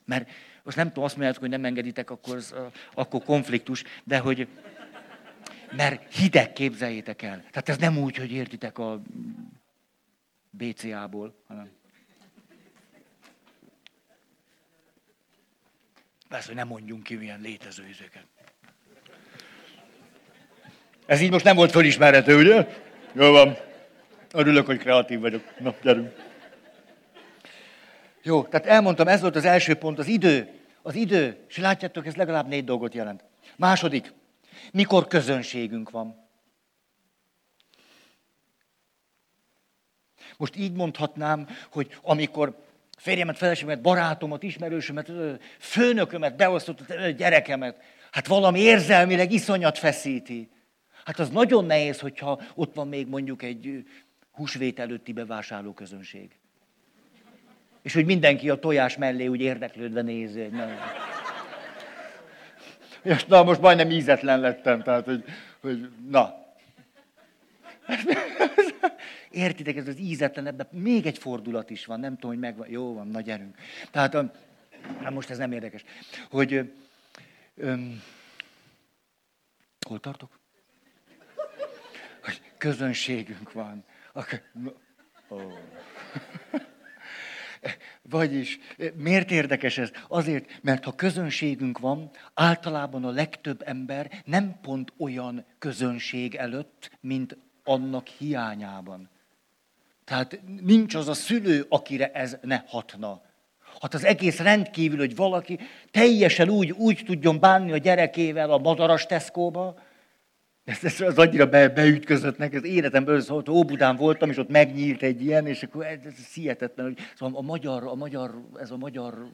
mert most nem tudom, azt mondjátok, hogy nem engeditek, akkor, az, akkor konfliktus, de hogy, mert hideg képzeljétek el. Tehát ez nem úgy, hogy értitek a BCA-ból, hanem Persze, hogy nem mondjunk ki milyen létező izéket. Ez így most nem volt fölismerhető, ugye? Jó van. Örülök, hogy kreatív vagyok. Na, gyerünk. Jó, tehát elmondtam, ez volt az első pont, az idő. Az idő. És látjátok, ez legalább négy dolgot jelent. Második, mikor közönségünk van. Most így mondhatnám, hogy amikor férjemet, feleségemet, barátomat, ismerősömet, főnökömet, beosztott gyerekemet, hát valami érzelmileg iszonyat feszíti. Hát az nagyon nehéz, hogyha ott van még mondjuk egy húsvét előtti bevásárló közönség. És hogy mindenki a tojás mellé úgy érdeklődve néz. Na, és na, most majdnem ízetlen lettem, tehát, hogy, hogy na. Értitek, ez az ízetlen, ebben még egy fordulat is van, nem tudom, hogy megvan. Jó van, nagy gyerünk. Tehát, hát most ez nem érdekes. Hogy, öm, hol tartok? Hogy közönségünk van. Oh. Vagyis, miért érdekes ez? Azért, mert ha közönségünk van, általában a legtöbb ember nem pont olyan közönség előtt, mint annak hiányában. Tehát nincs az a szülő, akire ez ne hatna. Hát az egész rendkívül, hogy valaki teljesen úgy, úgy tudjon bánni a gyerekével a madaras teszkóba, ez, ez az annyira be, beütközött neki, az életemben szólt, Óbudán voltam, és ott megnyílt egy ilyen, és akkor ez, ez hihetetlen, hogy szóval a magyar, a magyar, ez a magyar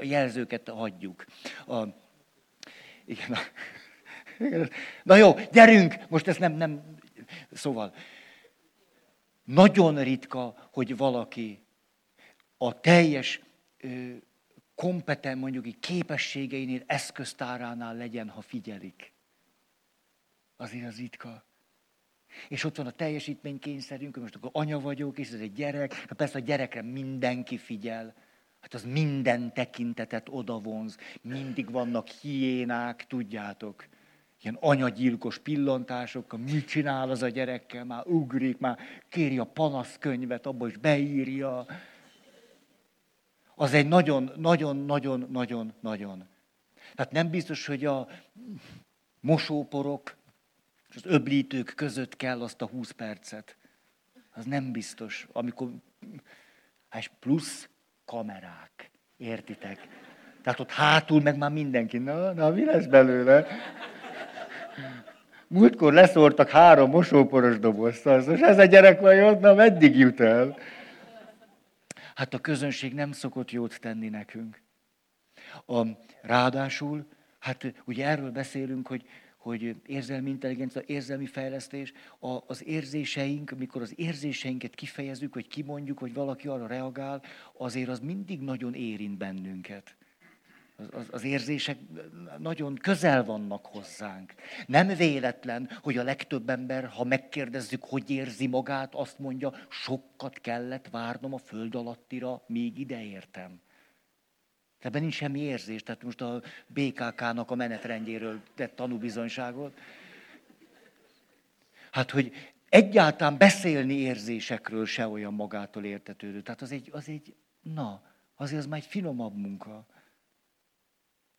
jelzőket hagyjuk. A, igen, a, na jó, gyerünk! Most ezt nem, nem, szóval, nagyon ritka, hogy valaki a teljes kompetent, mondjuk képességeinél, eszköztáránál legyen, ha figyelik azért az ritka. És ott van a teljesítménykényszerünk, hogy most akkor anya vagyok, és ez egy gyerek. Hát persze a gyerekre mindenki figyel. Hát az minden tekintetet odavonz. Mindig vannak hiénák, tudjátok. Ilyen anyagyilkos pillantások, mit csinál az a gyerekkel, már ugrik, már kéri a panaszkönyvet, abba is beírja. Az egy nagyon, nagyon, nagyon, nagyon, nagyon. Tehát nem biztos, hogy a mosóporok, az öblítők között kell azt a 20 percet. Az nem biztos, amikor... És plusz kamerák. Értitek? Tehát ott hátul meg már mindenki, na, na mi lesz belőle? Múltkor leszórtak három mosóporos dobozt, az, és ez a gyerek vajon, na meddig jut el? Hát a közönség nem szokott jót tenni nekünk. A, ráadásul, hát ugye erről beszélünk, hogy hogy érzelmi intelligencia, érzelmi fejlesztés, a, az érzéseink, amikor az érzéseinket kifejezzük, hogy kimondjuk, hogy valaki arra reagál, azért az mindig nagyon érint bennünket. Az, az érzések nagyon közel vannak hozzánk. Nem véletlen, hogy a legtöbb ember, ha megkérdezzük, hogy érzi magát, azt mondja, sokat kellett várnom a föld alattira, míg ideértem. Ebben nincs semmi érzés, tehát most a BKK-nak a menetrendjéről tett tanúbizonyságot. Hát, hogy egyáltalán beszélni érzésekről se olyan magától értetődő. Tehát az egy, az egy na, azért az már egy finomabb munka.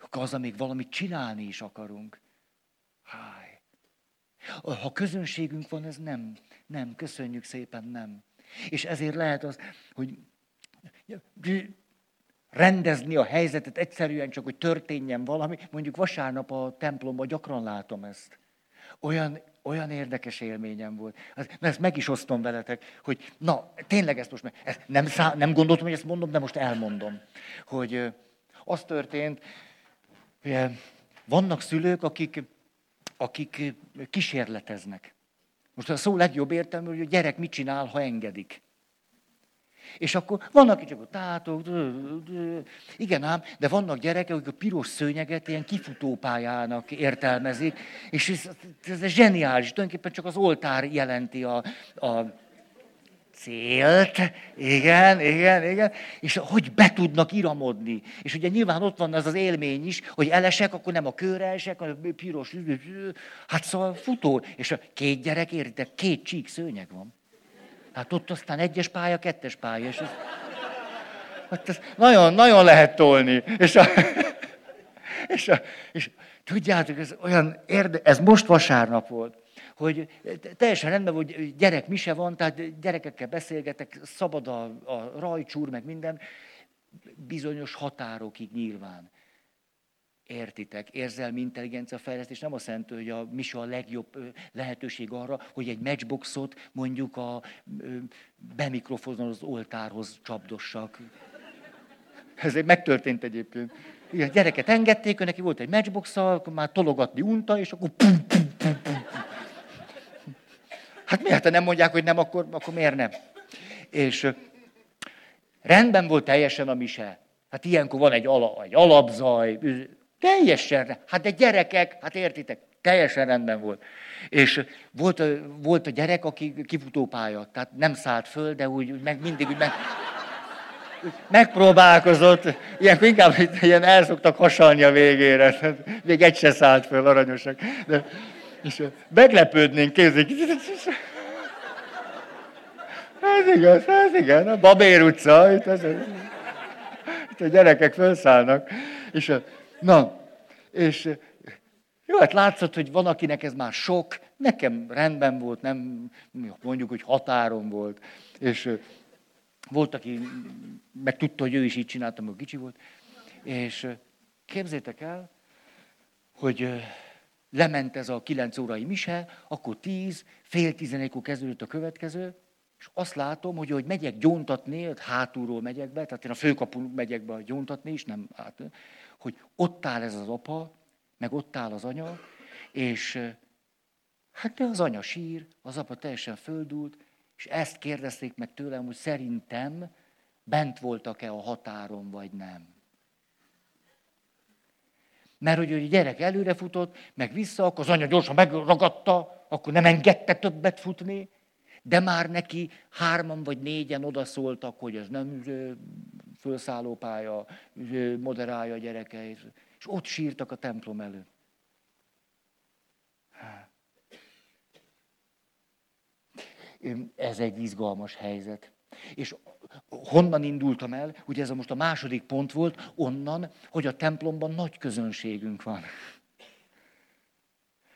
Az, még valamit csinálni is akarunk. Háj. Ha közönségünk van, ez nem. Nem, köszönjük szépen, nem. És ezért lehet az, hogy rendezni a helyzetet egyszerűen csak, hogy történjen valami. Mondjuk vasárnap a templomban gyakran látom ezt. Olyan, olyan érdekes élményem volt. Ezt meg is osztom veletek, hogy na, tényleg ezt most meg, ezt nem, szá, nem gondoltam, hogy ezt mondom, de most elmondom. Hogy az történt, hogy vannak szülők, akik, akik kísérleteznek. Most a szó legjobb értelmű, hogy a gyerek mit csinál, ha engedik. És akkor vannak, csak a tátok, igen ám, de vannak gyerekek, akik a piros szőnyeget ilyen kifutópályának értelmezik, és ez, ez, ez zseniális, tulajdonképpen csak az oltár jelenti a, a célt, igen, igen, igen, és hogy be tudnak iramodni. És ugye nyilván ott van az az élmény is, hogy elesek, akkor nem a kőre esek, hanem piros, hát szóval futó. És a két gyerek, érted, két csík szőnyeg van. Hát ott aztán egyes pálya, kettes pálya, és ez, hát ez nagyon, nagyon lehet tolni. És, a, és, a, és tudjátok, ez olyan érde, ez most vasárnap volt, hogy teljesen rendben, hogy gyerek mi se van, tehát gyerekekkel beszélgetek, szabad a, a rajcsúr, meg minden, bizonyos határokig nyilván. Értitek, érzelmi intelligencia fejlesztés nem azt jelenti, hogy a misa a legjobb lehetőség arra, hogy egy matchboxot mondjuk a bemikrofonon az oltárhoz csapdossak. Ez megtörtént egyébként. Igen, gyereket engedték, ő neki volt egy matchbox akkor már tologatni unta, és akkor pum, pum, pum, pum. Hát miért, ha nem mondják, hogy nem, akkor, akkor miért nem? És rendben volt teljesen a mise. Hát ilyenkor van egy, ala, egy alapzaj, Teljesen. Hát de gyerekek, hát értitek, Teljesen rendben volt. És volt, volt a gyerek, aki kifutópálya, tehát nem szállt föl, de úgy, úgy meg mindig úgy meg, úgy megpróbálkozott, ilyenkor inkább ilyen elszoktak hasalni a végére, még egy se szállt föl, aranyosak. De, és meglepődnénk, képzeljük. Ez igaz, ez igen, a Babér utca, itt, ez, itt a gyerekek felszállnak. És, na, és jó, hát látszott, hogy van, akinek ez már sok, nekem rendben volt, nem mondjuk, hogy határon volt. És volt, aki meg tudta, hogy ő is így csinálta, amikor kicsi volt. És képzétek el, hogy lement ez a kilenc órai mise, akkor tíz, fél tizenegykor kezdődött a következő, és azt látom, hogy hogy megyek gyóntatni, hátulról megyek be, tehát én a főkapun megyek be gyóntatni is, nem át, hogy ott áll ez az apa, meg ott áll az anya, és hát de az anya sír, az apa teljesen földült, és ezt kérdezték meg tőlem, hogy szerintem bent voltak-e a határon, vagy nem. Mert hogy a gyerek előre futott, meg vissza, akkor az anya gyorsan megragadta, akkor nem engedte többet futni, de már neki hárman vagy négyen odaszóltak, hogy ez nem felszállópálya, moderálja a gyerekeit. És ott sírtak a templom előtt. Ez egy izgalmas helyzet. És honnan indultam el? Ugye ez a most a második pont volt, onnan, hogy a templomban nagy közönségünk van.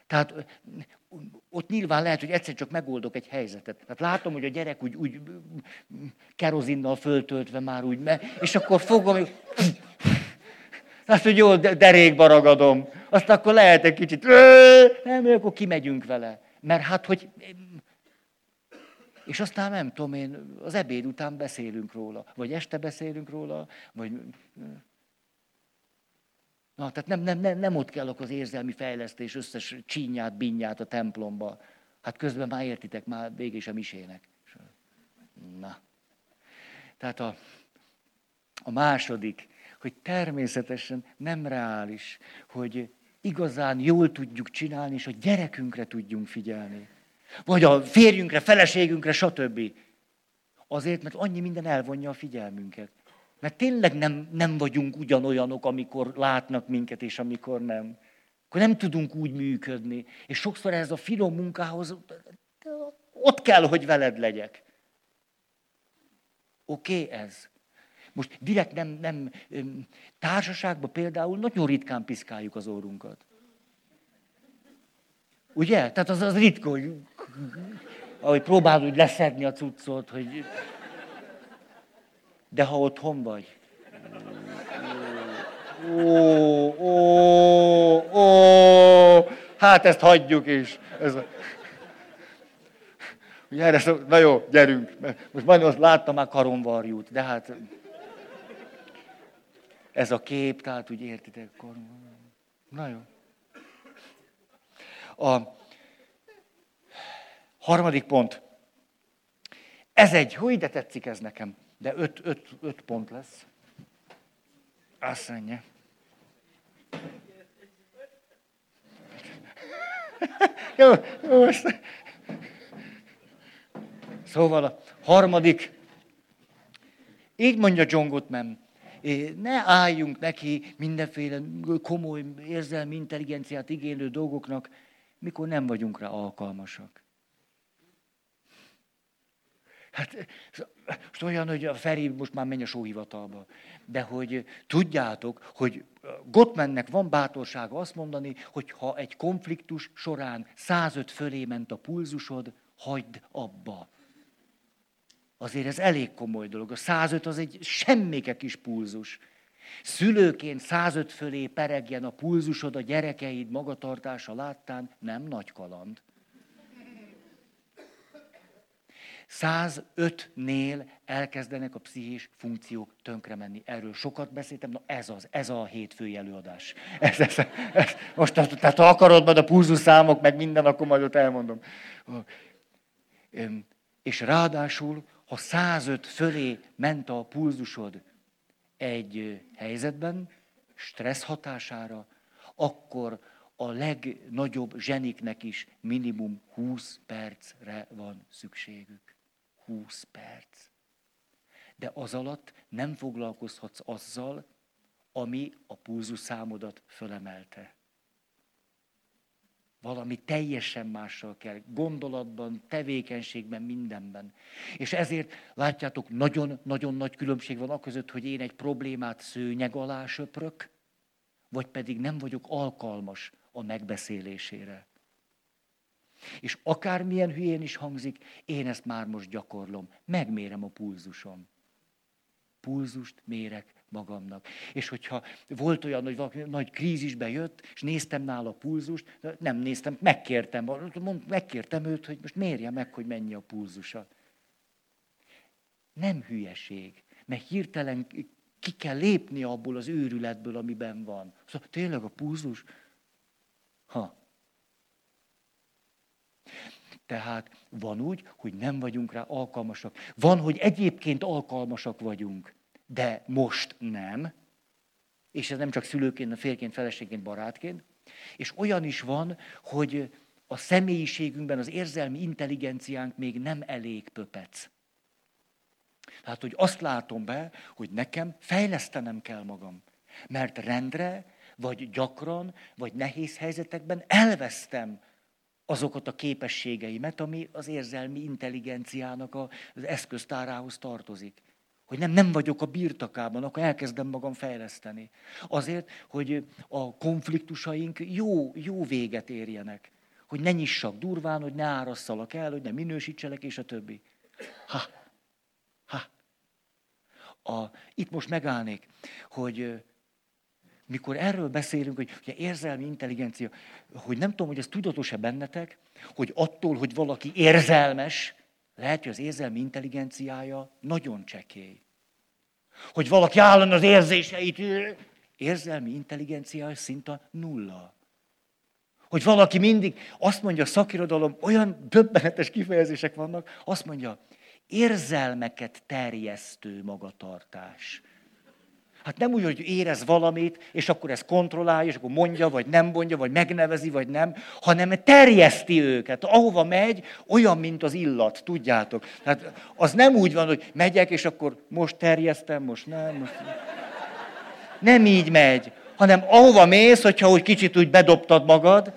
Tehát ott nyilván lehet, hogy egyszer csak megoldok egy helyzetet. Tehát látom, hogy a gyerek úgy, úgy kerozinnal föltöltve már úgy, és akkor fogom, hogy azt, hogy jó, derékba ragadom. Azt akkor lehet egy kicsit, nem, akkor kimegyünk vele. Mert hát, hogy... És aztán nem tudom én, az ebéd után beszélünk róla, vagy este beszélünk róla, vagy Na, tehát nem, nem, nem, nem ott kell az érzelmi fejlesztés összes csínyát, binyát a templomba. Hát közben már értitek, már végig is a misének. Na. Tehát a, a második, hogy természetesen nem reális, hogy igazán jól tudjuk csinálni, és a gyerekünkre tudjunk figyelni. Vagy a férjünkre, feleségünkre, stb. Azért, mert annyi minden elvonja a figyelmünket. Mert tényleg nem, nem vagyunk ugyanolyanok, amikor látnak minket, és amikor nem. Akkor nem tudunk úgy működni. És sokszor ez a finom munkához, ott kell, hogy veled legyek. Oké okay, ez. Most direkt nem, nem társaságban például nagyon ritkán piszkáljuk az órunkat. Ugye? Tehát az, az ritka, hogy ahogy próbálod úgy leszedni a cuccot, hogy de ha otthon vagy, ó, ó, ó, hát ezt hagyjuk is. Ez a... Ugye erre szó, na jó, gyerünk. Most majd azt láttam már karomvarjút, de hát ez a kép, tehát úgy értitek, karomvarjú. Na jó. A harmadik pont. Ez egy, hogy de tetszik ez nekem de öt, öt, öt pont lesz. Azt mondja. jó, jó, most. Szóval a harmadik, így mondja John Gottman, ne álljunk neki mindenféle komoly érzelmi intelligenciát igénylő dolgoknak, mikor nem vagyunk rá alkalmasak. Hát most olyan, hogy a Feri most már menj a sóhivatalba. De hogy tudjátok, hogy Gottmannek van bátorsága azt mondani, hogy ha egy konfliktus során 105 fölé ment a pulzusod, hagyd abba. Azért ez elég komoly dolog. A 105 az egy semmike kis pulzus. Szülőként 105 fölé peregjen a pulzusod a gyerekeid magatartása láttán, nem nagy kaland. 105-nél elkezdenek a pszichés funkciók tönkre menni. Erről sokat beszéltem, na ez az, ez a hétfői előadás. Ez, ez, ez, most, tehát ha akarod majd a számok, meg minden, akkor majd ott elmondom. És ráadásul, ha 105 fölé ment a pulzusod egy helyzetben, stressz hatására, akkor a legnagyobb zseniknek is minimum 20 percre van szükségük. 20 perc. De az alatt nem foglalkozhatsz azzal, ami a pulzuszámodat fölemelte. Valami teljesen mással kell, gondolatban, tevékenységben, mindenben. És ezért látjátok, nagyon-nagyon nagy különbség van a között, hogy én egy problémát szőnyeg alá söprök, vagy pedig nem vagyok alkalmas a megbeszélésére. És akármilyen hülyén is hangzik, én ezt már most gyakorlom. Megmérem a pulzusom. Pulzust mérek magamnak. És hogyha volt olyan, hogy valaki nagy krízisbe jött, és néztem nála a pulzust, nem néztem, megkértem, megkértem őt, hogy most mérje meg, hogy mennyi a pulzusa. Nem hülyeség, mert hirtelen ki kell lépni abból az őrületből, amiben van. Szóval tényleg a pulzus? Ha. Tehát van úgy, hogy nem vagyunk rá alkalmasak. Van, hogy egyébként alkalmasak vagyunk, de most nem. És ez nem csak szülőként, félként, feleségként, barátként. És olyan is van, hogy a személyiségünkben az érzelmi intelligenciánk még nem elég pöpec. Tehát, hogy azt látom be, hogy nekem fejlesztenem kell magam. Mert rendre, vagy gyakran, vagy nehéz helyzetekben elvesztem azokat a képességeimet, ami az érzelmi intelligenciának az eszköztárához tartozik. Hogy nem, nem vagyok a birtakában, akkor elkezdem magam fejleszteni. Azért, hogy a konfliktusaink jó, jó véget érjenek. Hogy ne nyissak durván, hogy ne árasszalak el, hogy ne minősítselek, és a többi. Ha, ha. A, itt most megállnék, hogy mikor erről beszélünk, hogy ugye érzelmi intelligencia, hogy nem tudom, hogy ez tudatos-e bennetek, hogy attól, hogy valaki érzelmes, lehet, hogy az érzelmi intelligenciája nagyon csekély. Hogy valaki állandóan az érzéseit, érzelmi intelligenciája szinte nulla. Hogy valaki mindig, azt mondja a szakirodalom, olyan döbbenetes kifejezések vannak, azt mondja, érzelmeket terjesztő magatartás. Hát nem úgy, hogy érez valamit, és akkor ezt kontrollálja, és akkor mondja, vagy nem mondja, vagy megnevezi, vagy nem, hanem terjeszti őket. Ahova megy, olyan, mint az illat, tudjátok. Tehát az nem úgy van, hogy megyek, és akkor most terjesztem, most nem. Most... Nem így megy, hanem ahova mész, hogyha úgy kicsit úgy bedobtad magad,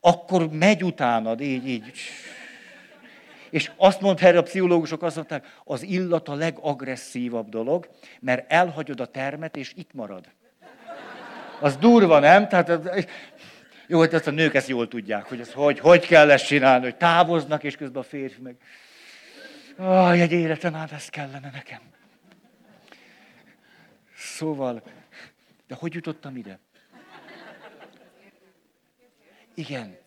akkor megy utánad, így, így. És azt mondta erre a pszichológusok, azt mondták, az illat a legagresszívabb dolog, mert elhagyod a termet, és itt marad. Az durva, nem? Tehát, jó, hogy hát ezt a nők ezt jól tudják, hogy, ez hogy, hogy kell ezt csinálni, hogy távoznak, és közben a férfi meg... Aj, egy életen át ez kellene nekem. Szóval, de hogy jutottam ide? Igen.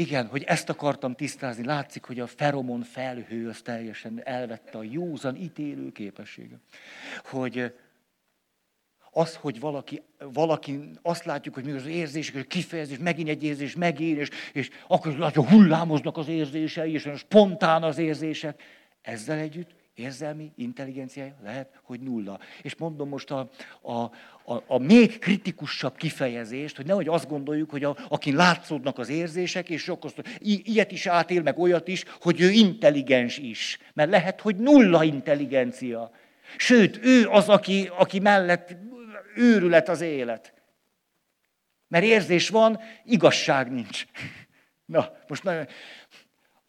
Igen, hogy ezt akartam tisztázni. Látszik, hogy a feromon felhő az teljesen elvette a józan ítélő képessége. Hogy az, hogy valaki, valaki azt látjuk, hogy mi az érzések, hogy kifejezés, megint egy érzés, megint, és, és akkor látja, hullámoznak az érzései, és spontán az érzések. Ezzel együtt érzelmi intelligenciája lehet, hogy nulla. És mondom most a, a, a, a még kritikusabb kifejezést, hogy nehogy azt gondoljuk, hogy a, akin látszódnak az érzések, és akkor ilyet is átél, meg olyat is, hogy ő intelligens is. Mert lehet, hogy nulla intelligencia. Sőt, ő az, aki, aki mellett őrület az élet. Mert érzés van, igazság nincs. Na, most nagyon...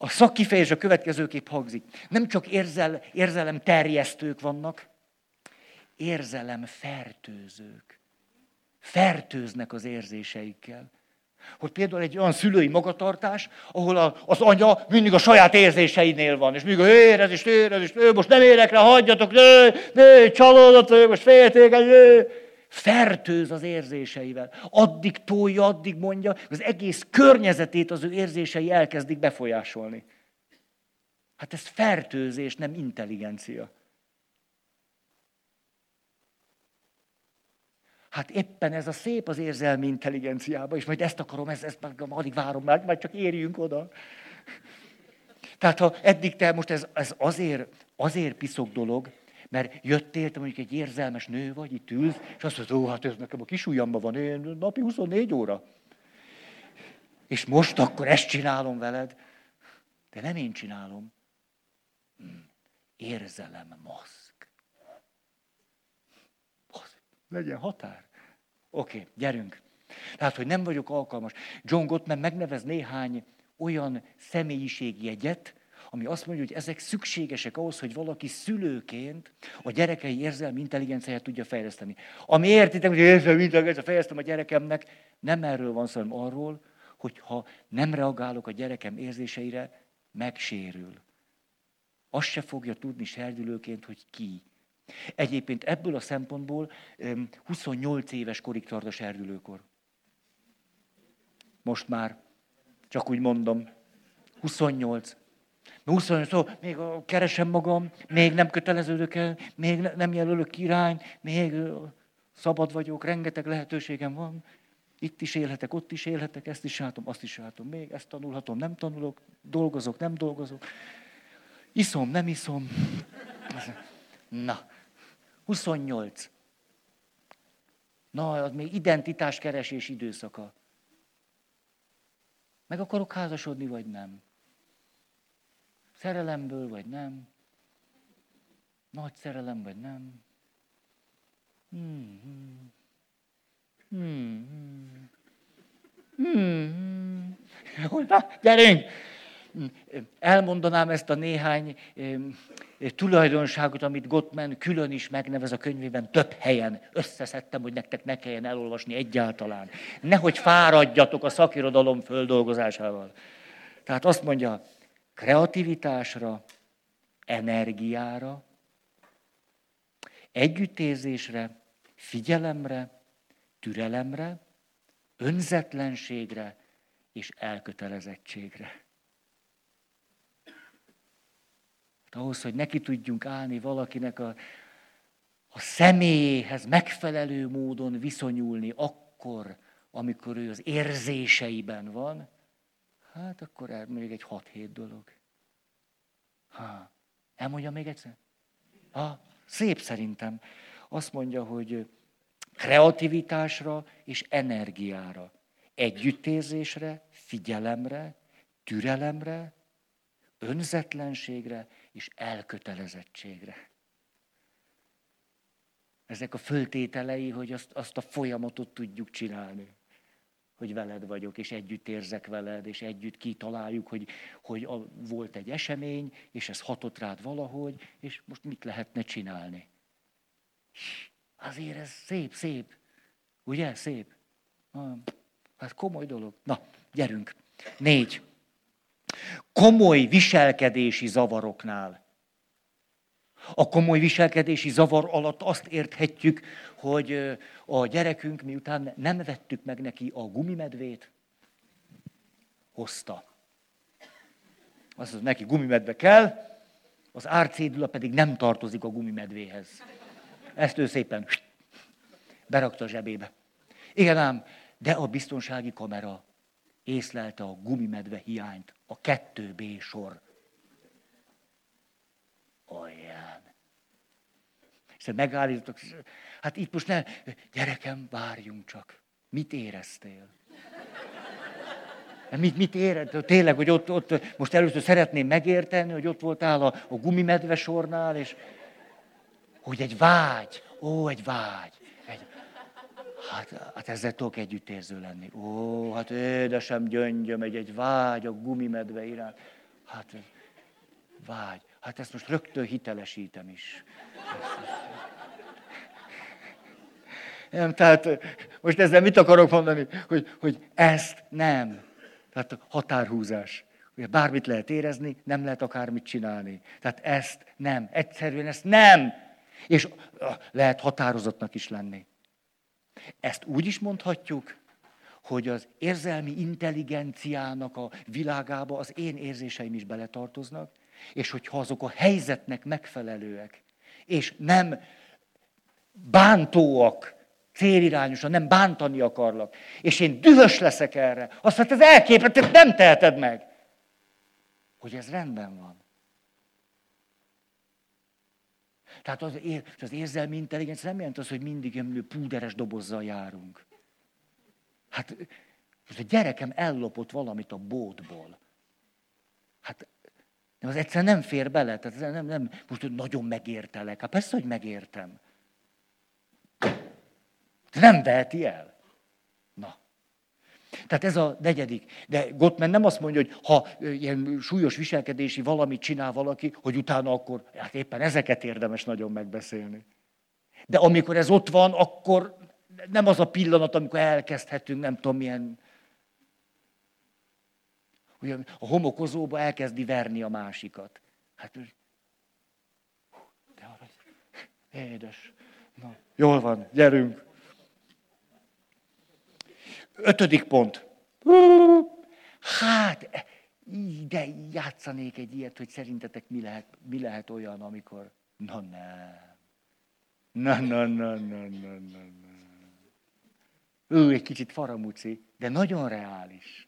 A szakkifejezés a következőképp hangzik. Nem csak érzel, érzelem terjesztők vannak, érzelem fertőzők. Fertőznek az érzéseikkel. Hogy például egy olyan szülői magatartás, ahol a, az anya mindig a saját érzéseinél van, és mindig érez, és érez, és ő most nem érek rá, hagyjatok, nő, nő, csalódott, most félték, nő. Fertőz az érzéseivel. Addig tolja, addig mondja, az egész környezetét az ő érzései elkezdik befolyásolni. Hát ez fertőzés, nem intelligencia. Hát éppen ez a szép az érzelmi intelligenciában, és majd ezt akarom, ezt, ezt alig várom, már, majd csak érjünk oda. Tehát ha eddig te most ez, ez azért, azért piszok dolog, mert jöttél, te mondjuk egy érzelmes nő vagy, itt ülsz, és azt mondod, ó, hát ez nekem a kis ujjamba van, én napi 24 óra. És most akkor ezt csinálom veled. De nem én csinálom. Hm. Érzelem maszk. Legyen határ. Oké, gyerünk. Tehát, hogy nem vagyok alkalmas. John Gottman megnevez néhány olyan személyiségjegyet, ami azt mondja, hogy ezek szükségesek ahhoz, hogy valaki szülőként a gyerekei érzelmi intelligenciáját tudja fejleszteni. Ami értitek, hogy érzelmi intelligenciát fejlesztem a gyerekemnek, nem erről van szó, hanem arról, hogy ha nem reagálok a gyerekem érzéseire, megsérül. Azt se fogja tudni serdülőként, hogy ki. Egyébként ebből a szempontból 28 éves korig tart a serdülőkor. Most már, csak úgy mondom, 28. 28, szóval még keresem magam, még nem köteleződök el, még nem jelölök király, még szabad vagyok, rengeteg lehetőségem van. Itt is élhetek, ott is élhetek, ezt is látom, azt is látom, még ezt tanulhatom, nem tanulok, dolgozok, nem dolgozok. Iszom, nem iszom. Na, 28. Na, az még identitáskeresés időszaka. Meg akarok házasodni, vagy nem? Szerelemből, vagy nem? Nagy szerelem, vagy nem? Hmm. Hmm. Hmm. Na, gyerünk! Elmondanám ezt a néhány tulajdonságot, amit Gottman külön is megnevez a könyvében, több helyen összeszedtem, hogy nektek ne kelljen elolvasni egyáltalán. Nehogy fáradjatok a szakirodalom földolgozásával. Tehát azt mondja, kreativitásra, energiára, együttérzésre, figyelemre, türelemre, önzetlenségre és elkötelezettségre. Hát ahhoz, hogy neki tudjunk állni valakinek a, a személyéhez megfelelő módon viszonyulni akkor, amikor ő az érzéseiben van, hát akkor el még egy 6-7 dolog. Ha, elmondja még egyszer? Ha, szép szerintem. Azt mondja, hogy kreativitásra és energiára, együttérzésre, figyelemre, türelemre, önzetlenségre és elkötelezettségre. Ezek a föltételei, hogy azt, azt a folyamatot tudjuk csinálni. Hogy veled vagyok, és együtt érzek veled, és együtt kitaláljuk, hogy, hogy a, volt egy esemény, és ez hatott rád valahogy, és most mit lehetne csinálni. Azért ez szép, szép. Ugye, szép? Hát komoly dolog. Na, gyerünk. Négy komoly viselkedési zavaroknál. A komoly viselkedési zavar alatt azt érthetjük, hogy a gyerekünk miután nem vettük meg neki a gumimedvét, hozta. Azt mondja, neki gumimedve kell, az árcédula pedig nem tartozik a gumimedvéhez. Ezt ő szépen berakta a zsebébe. Igen ám, de a biztonsági kamera észlelte a gumimedve hiányt, a 2B sor. Olyan. És megállítottak, hát itt most ne, gyerekem, várjunk csak. Mit éreztél? Mit, mit éred? Tényleg, hogy ott, ott, most először szeretném megérteni, hogy ott voltál a, a gumimedve sornál, és hogy egy vágy, ó, egy vágy. Hát, hát ezzel tudok együttérző lenni. Ó, hát édesem gyöngyöm, egy, egy vágy a gumimedve iránt. Hát vágy. Hát ezt most rögtön hitelesítem is. Nem, tehát most ezzel mit akarok mondani? Hogy, hogy ezt nem. Tehát határhúzás. Ugye bármit lehet érezni, nem lehet akármit csinálni. Tehát ezt nem. Egyszerűen ezt nem. És lehet határozottnak is lenni. Ezt úgy is mondhatjuk, hogy az érzelmi intelligenciának a világába az én érzéseim is beletartoznak, és hogyha azok a helyzetnek megfelelőek, és nem bántóak, célirányosan, nem bántani akarlak, és én dühös leszek erre, azt mondta, ez elképesztő, nem teheted meg. Hogy ez rendben van. Tehát az, az érzelmi intelligencia nem jelent az, hogy mindig emlő púderes dobozzal járunk. Hát Most a gyerekem ellopott valamit a bótból. Hát az egyszerűen nem fér bele, tehát nem, nem, most nagyon megértelek. Hát persze, hogy megértem. Nem veheti el. Na. Tehát ez a negyedik. De Gottman nem azt mondja, hogy ha ilyen súlyos viselkedési valamit csinál valaki, hogy utána akkor, hát éppen ezeket érdemes nagyon megbeszélni. De amikor ez ott van, akkor nem az a pillanat, amikor elkezdhetünk, nem tudom, milyen... Ugye a homokozóba elkezdi verni a másikat. Hát, de arra, édes. Na, jól van, gyerünk. Ötödik pont. Hát, de játszanék egy ilyet, hogy szerintetek mi lehet, mi lehet olyan, amikor... Na nem. Na, na, na, na, na, na, na. Ő egy kicsit faramúci, de nagyon reális.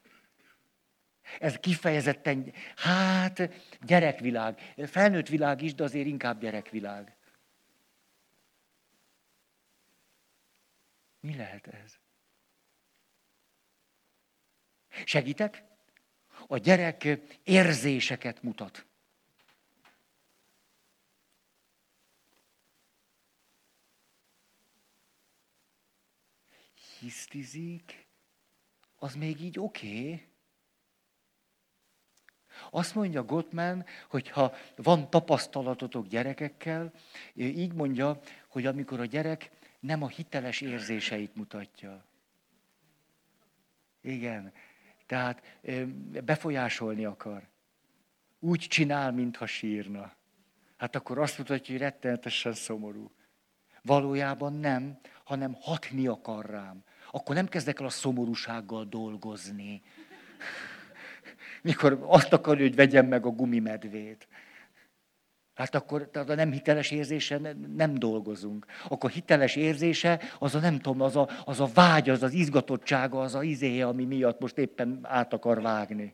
Ez kifejezetten, hát gyerekvilág. Felnőtt világ is, de azért inkább gyerekvilág. Mi lehet ez? Segítek? A gyerek érzéseket mutat. Hisztizik, az még így oké. Okay. Azt mondja Gottman, hogy ha van tapasztalatotok gyerekekkel, így mondja, hogy amikor a gyerek nem a hiteles érzéseit mutatja. Igen, tehát befolyásolni akar. Úgy csinál, mintha sírna. Hát akkor azt mutatja, hogy rettenetesen szomorú. Valójában nem, hanem hatni akar rám. Akkor nem kezdek el a szomorúsággal dolgozni. Mikor azt akarja, hogy vegyem meg a gumimedvét. Hát akkor tehát a nem hiteles érzése nem dolgozunk. Akkor hiteles érzése az a nem tudom, az a, az a vágy, az az izgatottsága, az a izéje, ami miatt most éppen át akar vágni.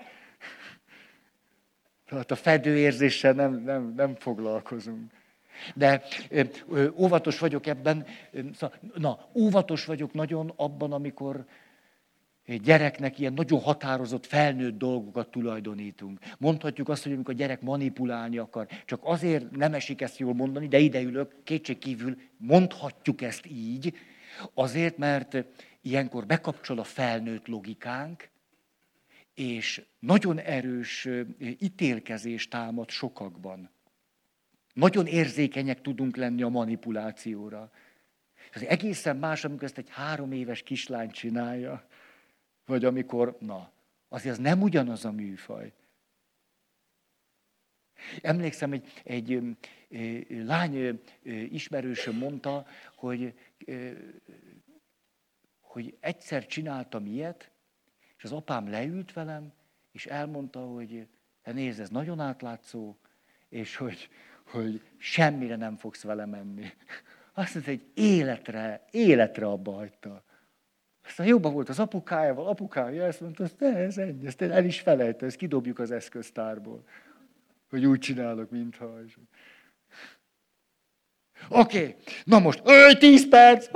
Tehát a fedő érzéssel nem, nem, nem foglalkozunk. De óvatos vagyok ebben, szóval, na, óvatos vagyok nagyon abban, amikor gyereknek ilyen nagyon határozott, felnőtt dolgokat tulajdonítunk. Mondhatjuk azt, hogy amikor a gyerek manipulálni akar, csak azért nem esik ezt jól mondani, de ideülök, kétségkívül mondhatjuk ezt így, azért, mert ilyenkor bekapcsol a felnőtt logikánk, és nagyon erős ítélkezés támad sokakban. Nagyon érzékenyek tudunk lenni a manipulációra. Ez egészen más, amikor ezt egy három éves kislány csinálja. Vagy amikor, na, azért az nem ugyanaz a műfaj. Emlékszem, egy, egy lány ismerősöm mondta, hogy, hogy egyszer csináltam ilyet, és az apám leült velem, és elmondta, hogy te nézd, ez nagyon átlátszó, és hogy, hogy semmire nem fogsz vele menni. Azt mondta, hogy életre, életre abba hagyta. Aztán jobban volt az apukájával, apukája ezt mondta, hogy ez ennyi, ezt el is felejte, ezt kidobjuk az eszköztárból. Hogy úgy csinálok, mintha. Oké, okay. na most, öj, tíz perc!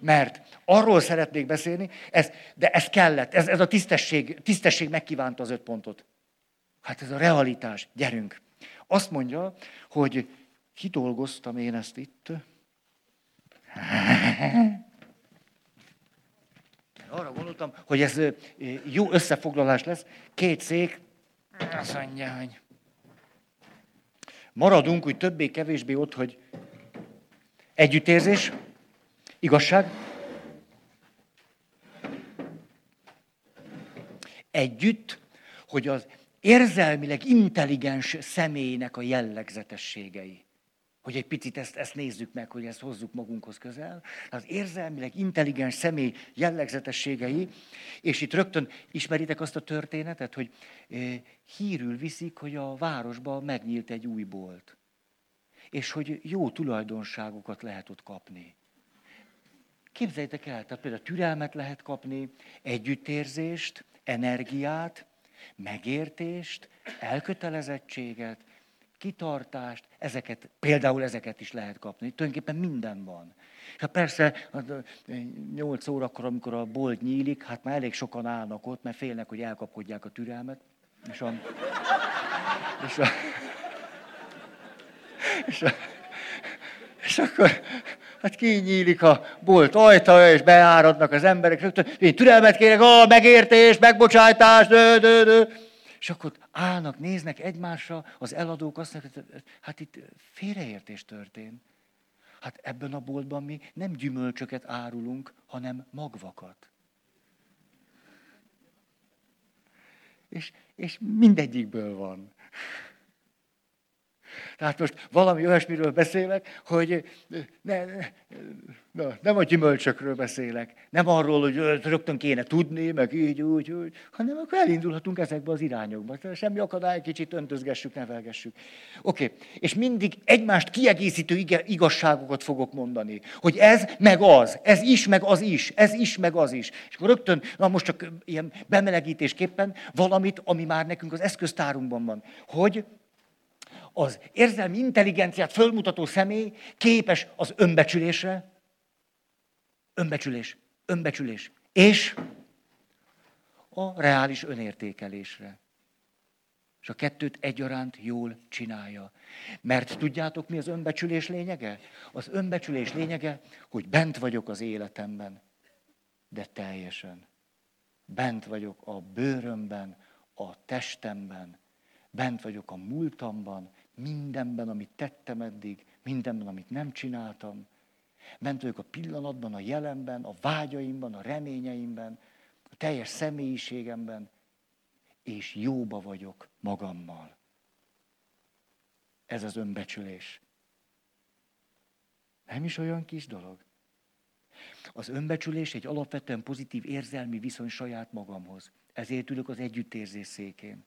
Mert arról szeretnék beszélni, ez, de ez kellett, ez, ez a tisztesség, tisztesség megkívánta az öt pontot. Hát ez a realitás, gyerünk. Azt mondja, hogy kidolgoztam én ezt itt. Arra gondoltam, hogy ez jó összefoglalás lesz. Két szék, azt mondja, maradunk úgy többé-kevésbé ott, hogy együttérzés, igazság, együtt, hogy az érzelmileg intelligens személynek a jellegzetességei. Hogy egy picit ezt, ezt nézzük meg, hogy ezt hozzuk magunkhoz közel. Az érzelmileg intelligens személy jellegzetességei, és itt rögtön ismeritek azt a történetet, hogy eh, hírül viszik, hogy a városban megnyílt egy új bolt. És hogy jó tulajdonságokat lehet ott kapni. Képzeljétek el, tehát például türelmet lehet kapni, együttérzést, energiát, megértést, elkötelezettséget, kitartást, ezeket, például ezeket is lehet kapni. Tulajdonképpen minden van. Hát persze, 8 órakor, amikor a bolt nyílik, hát már elég sokan állnak ott, mert félnek, hogy elkapkodják a türelmet. És a... És, a, és, a, és akkor hát kinyílik a bolt ajtaja, és beáradnak az emberek, én türelmet kérek, ó, megértés, megbocsájtás, dö, dö, dö. És akkor állnak, néznek egymásra, az eladók azt mondják, hát itt félreértés történt. Hát ebben a boltban mi nem gyümölcsöket árulunk, hanem magvakat. És, és mindegyikből van. Tehát most valami olyasmiről beszélek, hogy ne, ne, na, nem a gyümölcsökről beszélek, nem arról, hogy rögtön kéne tudni, meg így, úgy, úgy, hanem akkor elindulhatunk ezekbe az irányokba. Tehát semmi akadály, kicsit öntözgessük, nevelgessük. Oké, okay. és mindig egymást kiegészítő igazságokat fogok mondani, hogy ez meg az, ez is, meg az is, ez is, meg az is. És akkor rögtön, na most csak ilyen bemelegítésképpen valamit, ami már nekünk az eszköztárunkban van, hogy az érzelmi intelligenciát fölmutató személy képes az önbecsülésre, önbecsülés, önbecsülés, és a reális önértékelésre. És a kettőt egyaránt jól csinálja. Mert tudjátok, mi az önbecsülés lényege? Az önbecsülés lényege, hogy bent vagyok az életemben, de teljesen. Bent vagyok a bőrömben, a testemben, bent vagyok a múltamban, mindenben, amit tettem eddig, mindenben, amit nem csináltam. Bent vagyok a pillanatban, a jelenben, a vágyaimban, a reményeimben, a teljes személyiségemben, és jóba vagyok magammal. Ez az önbecsülés. Nem is olyan kis dolog. Az önbecsülés egy alapvetően pozitív érzelmi viszony saját magamhoz. Ezért ülök az együttérzés székén.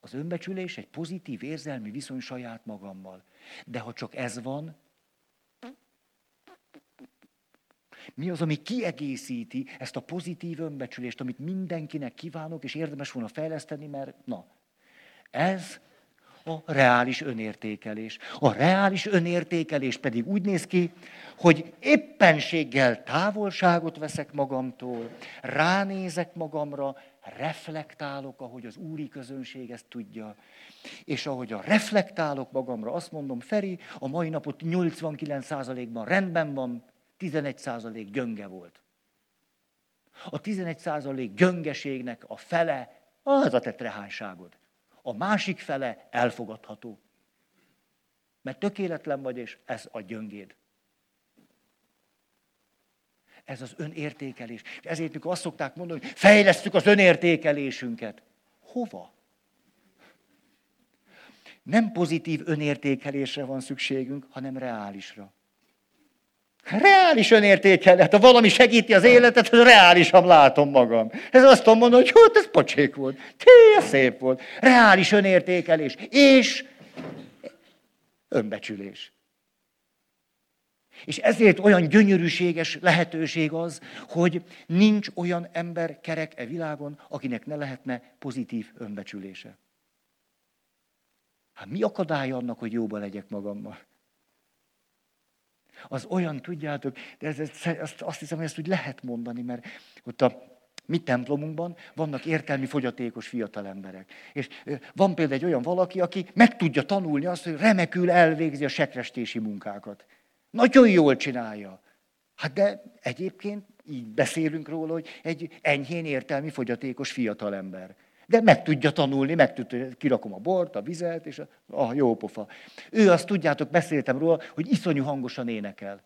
Az önbecsülés egy pozitív érzelmi viszony saját magammal. De ha csak ez van, mi az, ami kiegészíti ezt a pozitív önbecsülést, amit mindenkinek kívánok, és érdemes volna fejleszteni, mert na, ez a reális önértékelés. A reális önértékelés pedig úgy néz ki, hogy éppenséggel távolságot veszek magamtól, ránézek magamra, reflektálok, ahogy az úri közönség ezt tudja. És ahogy a reflektálok magamra, azt mondom, Feri, a mai napot 89%-ban rendben van, 11% gyönge volt. A 11% gyöngeségnek a fele az a te. A másik fele elfogadható. Mert tökéletlen vagy, és ez a gyöngéd. Ez az önértékelés. És ezért, mikor azt szokták mondani, hogy fejlesztük az önértékelésünket. Hova? Nem pozitív önértékelésre van szükségünk, hanem reálisra. Reális önértékelés. Hát ha valami segíti az életet, az reálisan látom magam. Ez azt tudom mondani, hogy hát ez pocsék volt. Té, szép volt. Reális önértékelés. És önbecsülés. És ezért olyan gyönyörűséges lehetőség az, hogy nincs olyan ember kerek e világon, akinek ne lehetne pozitív önbecsülése. Hát mi akadálya annak, hogy jóba legyek magammal? Az olyan, tudjátok, de ez, ez, azt, azt hiszem, hogy ezt úgy lehet mondani, mert ott a mi templomunkban vannak értelmi fogyatékos fiatal emberek. És van például egy olyan valaki, aki meg tudja tanulni azt, hogy remekül elvégzi a sekrestési munkákat. Nagyon jól csinálja. Hát de egyébként így beszélünk róla, hogy egy enyhén értelmi fogyatékos fiatalember. De meg tudja tanulni, meg tudja, kirakom a bort, a vizet, és a, a jó pofa. Ő azt tudjátok, beszéltem róla, hogy iszonyú hangosan énekel.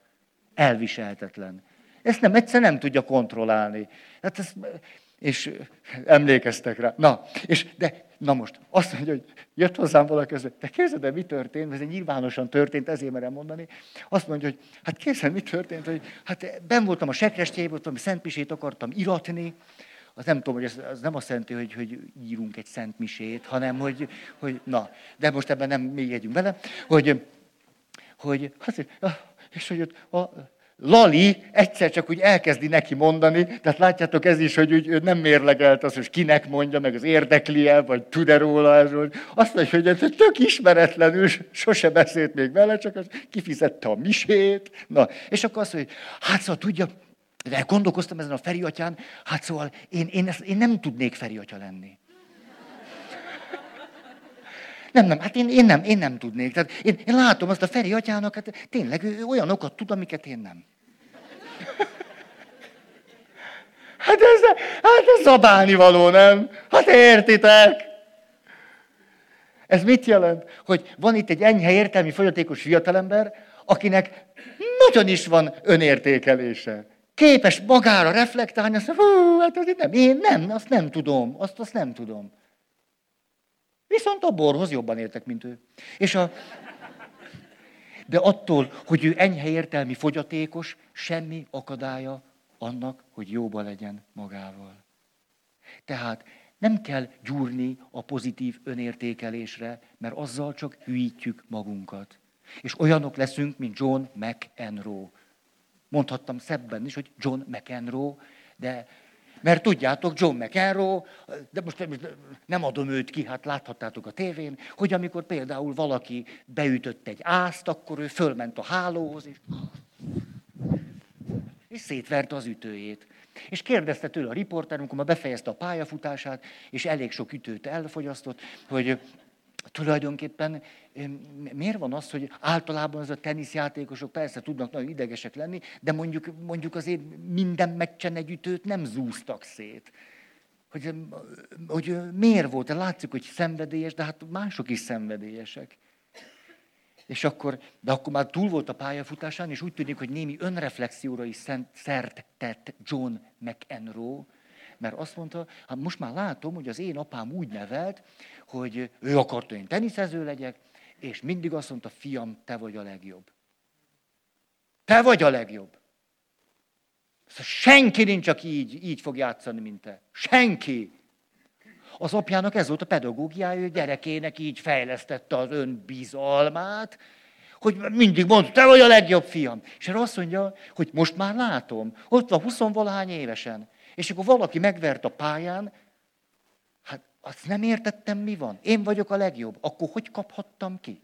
Elviselhetetlen. Ezt nem egyszer nem tudja kontrollálni. Hát ez, és emlékeztek rá. Na, és de Na most, azt mondja, hogy jött hozzám valaki, hogy te képzeld mi történt, ez nyilvánosan történt, ezért merem mondani. Azt mondja, hogy hát képzeld, mi történt, hogy hát ben voltam a sekrestjében, voltam, szentmisét akartam iratni, az nem tudom, hogy ez, ez nem azt jelenti, hogy, hogy írunk egy szent misét, hanem hogy, hogy na, de most ebben nem még jegyünk bele, hogy, hogy hát, és hogy ott a Lali egyszer csak úgy elkezdi neki mondani, tehát látjátok ez is, hogy úgy, nem mérlegelt az, hogy kinek mondja, meg az érdekli -e, vagy tud-e róla. Hogy azt mondja, hogy ez tök ismeretlenül, sose beszélt még vele, csak az kifizette a misét. Na, és akkor azt mondja, hogy hát szóval tudja, de gondolkoztam ezen a Feri atyán, hát szóval én, én, ezt, én nem tudnék Feri atya lenni. Nem, nem, hát én, én, nem, én nem tudnék. Tehát én, én látom azt a Feri atyának, hát tényleg ő olyanokat tud, amiket én nem. Hát ez, hát ez zabálni való, nem? Hát értitek? Ez mit jelent? Hogy van itt egy enyhe értelmi fogyatékos fiatalember, akinek nagyon is van önértékelése. Képes magára reflektálni, azt mondja, hú, hát az nem, én nem, azt nem tudom, azt, azt nem tudom. Viszont a borhoz jobban értek, mint ő. És a... De attól, hogy ő enyhe értelmi fogyatékos, semmi akadálya annak, hogy jóba legyen magával. Tehát nem kell gyúrni a pozitív önértékelésre, mert azzal csak hűítjük magunkat. És olyanok leszünk, mint John McEnroe. Mondhattam szebben is, hogy John McEnroe, de mert tudjátok, John McEnroe, de most nem adom őt ki, hát láthattátok a tévén, hogy amikor például valaki beütött egy ászt, akkor ő fölment a hálóhoz, és, és szétverte az ütőjét. És kérdezte tőle a riporter, amikor ma befejezte a pályafutását, és elég sok ütőt elfogyasztott, hogy tulajdonképpen miért van az, hogy általában az a teniszjátékosok persze tudnak nagyon idegesek lenni, de mondjuk, mondjuk azért minden meccsen egy nem zúztak szét. Hogy, hogy miért volt? Látszik, hogy szenvedélyes, de hát mások is szenvedélyesek. És akkor, de akkor már túl volt a pályafutásán, és úgy tűnik, hogy némi önreflexióra is szert tett John McEnroe, mert azt mondta, hát most már látom, hogy az én apám úgy nevelt, hogy ő akart, hogy én teniszező legyek, és mindig azt mondta, fiam, te vagy a legjobb. Te vagy a legjobb. Szóval senki nincs, aki így, így fog játszani, mint te. Senki. Az apjának ez volt a pedagógiája, hogy gyerekének így fejlesztette az önbizalmát, hogy mindig mondta, te vagy a legjobb fiam. És erre azt mondja, hogy most már látom, ott van 20 valahány évesen, és akkor valaki megvert a pályán, hát azt nem értettem, mi van. Én vagyok a legjobb. Akkor hogy kaphattam ki?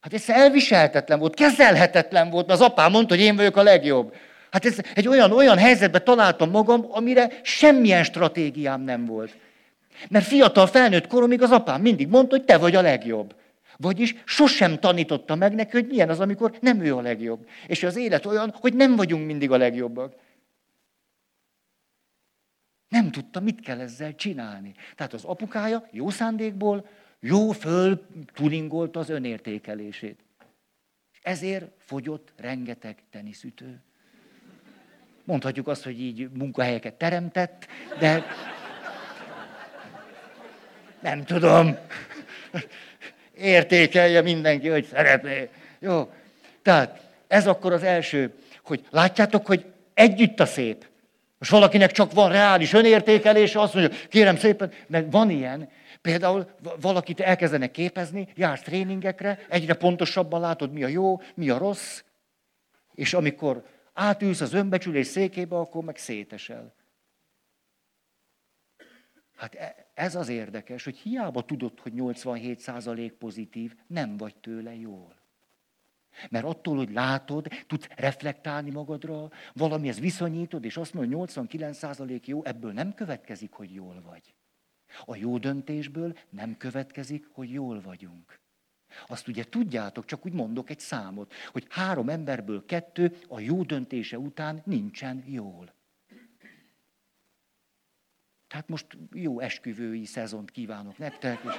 Hát ez elviselhetetlen volt, kezelhetetlen volt, mert az apám mondta, hogy én vagyok a legjobb. Hát ez egy olyan, olyan helyzetben találtam magam, amire semmilyen stratégiám nem volt. Mert fiatal felnőtt koromig az apám mindig mondta, hogy te vagy a legjobb. Vagyis sosem tanította meg neki, hogy milyen az, amikor nem ő a legjobb. És az élet olyan, hogy nem vagyunk mindig a legjobbak. Nem tudta, mit kell ezzel csinálni. Tehát az apukája jó szándékból, jó föl tuningolta az önértékelését. Ezért fogyott rengeteg teniszütő. Mondhatjuk azt, hogy így munkahelyeket teremtett, de nem tudom. Értékelje mindenki, hogy szeretné. Jó. Tehát ez akkor az első, hogy látjátok, hogy együtt a szép. Most valakinek csak van reális önértékelése, azt mondja, kérem szépen, mert van ilyen, például valakit elkezdenek képezni, jársz tréningekre, egyre pontosabban látod, mi a jó, mi a rossz, és amikor átülsz az önbecsülés székébe, akkor meg szétesel. Hát e, ez az érdekes, hogy hiába tudod, hogy 87% pozitív, nem vagy tőle jól. Mert attól, hogy látod, tudsz reflektálni magadra, valamihez viszonyítod, és azt mondod, hogy 89% jó, ebből nem következik, hogy jól vagy. A jó döntésből nem következik, hogy jól vagyunk. Azt ugye tudjátok, csak úgy mondok egy számot, hogy három emberből kettő a jó döntése után nincsen jól. Tehát most jó esküvői szezont kívánok nektek. És...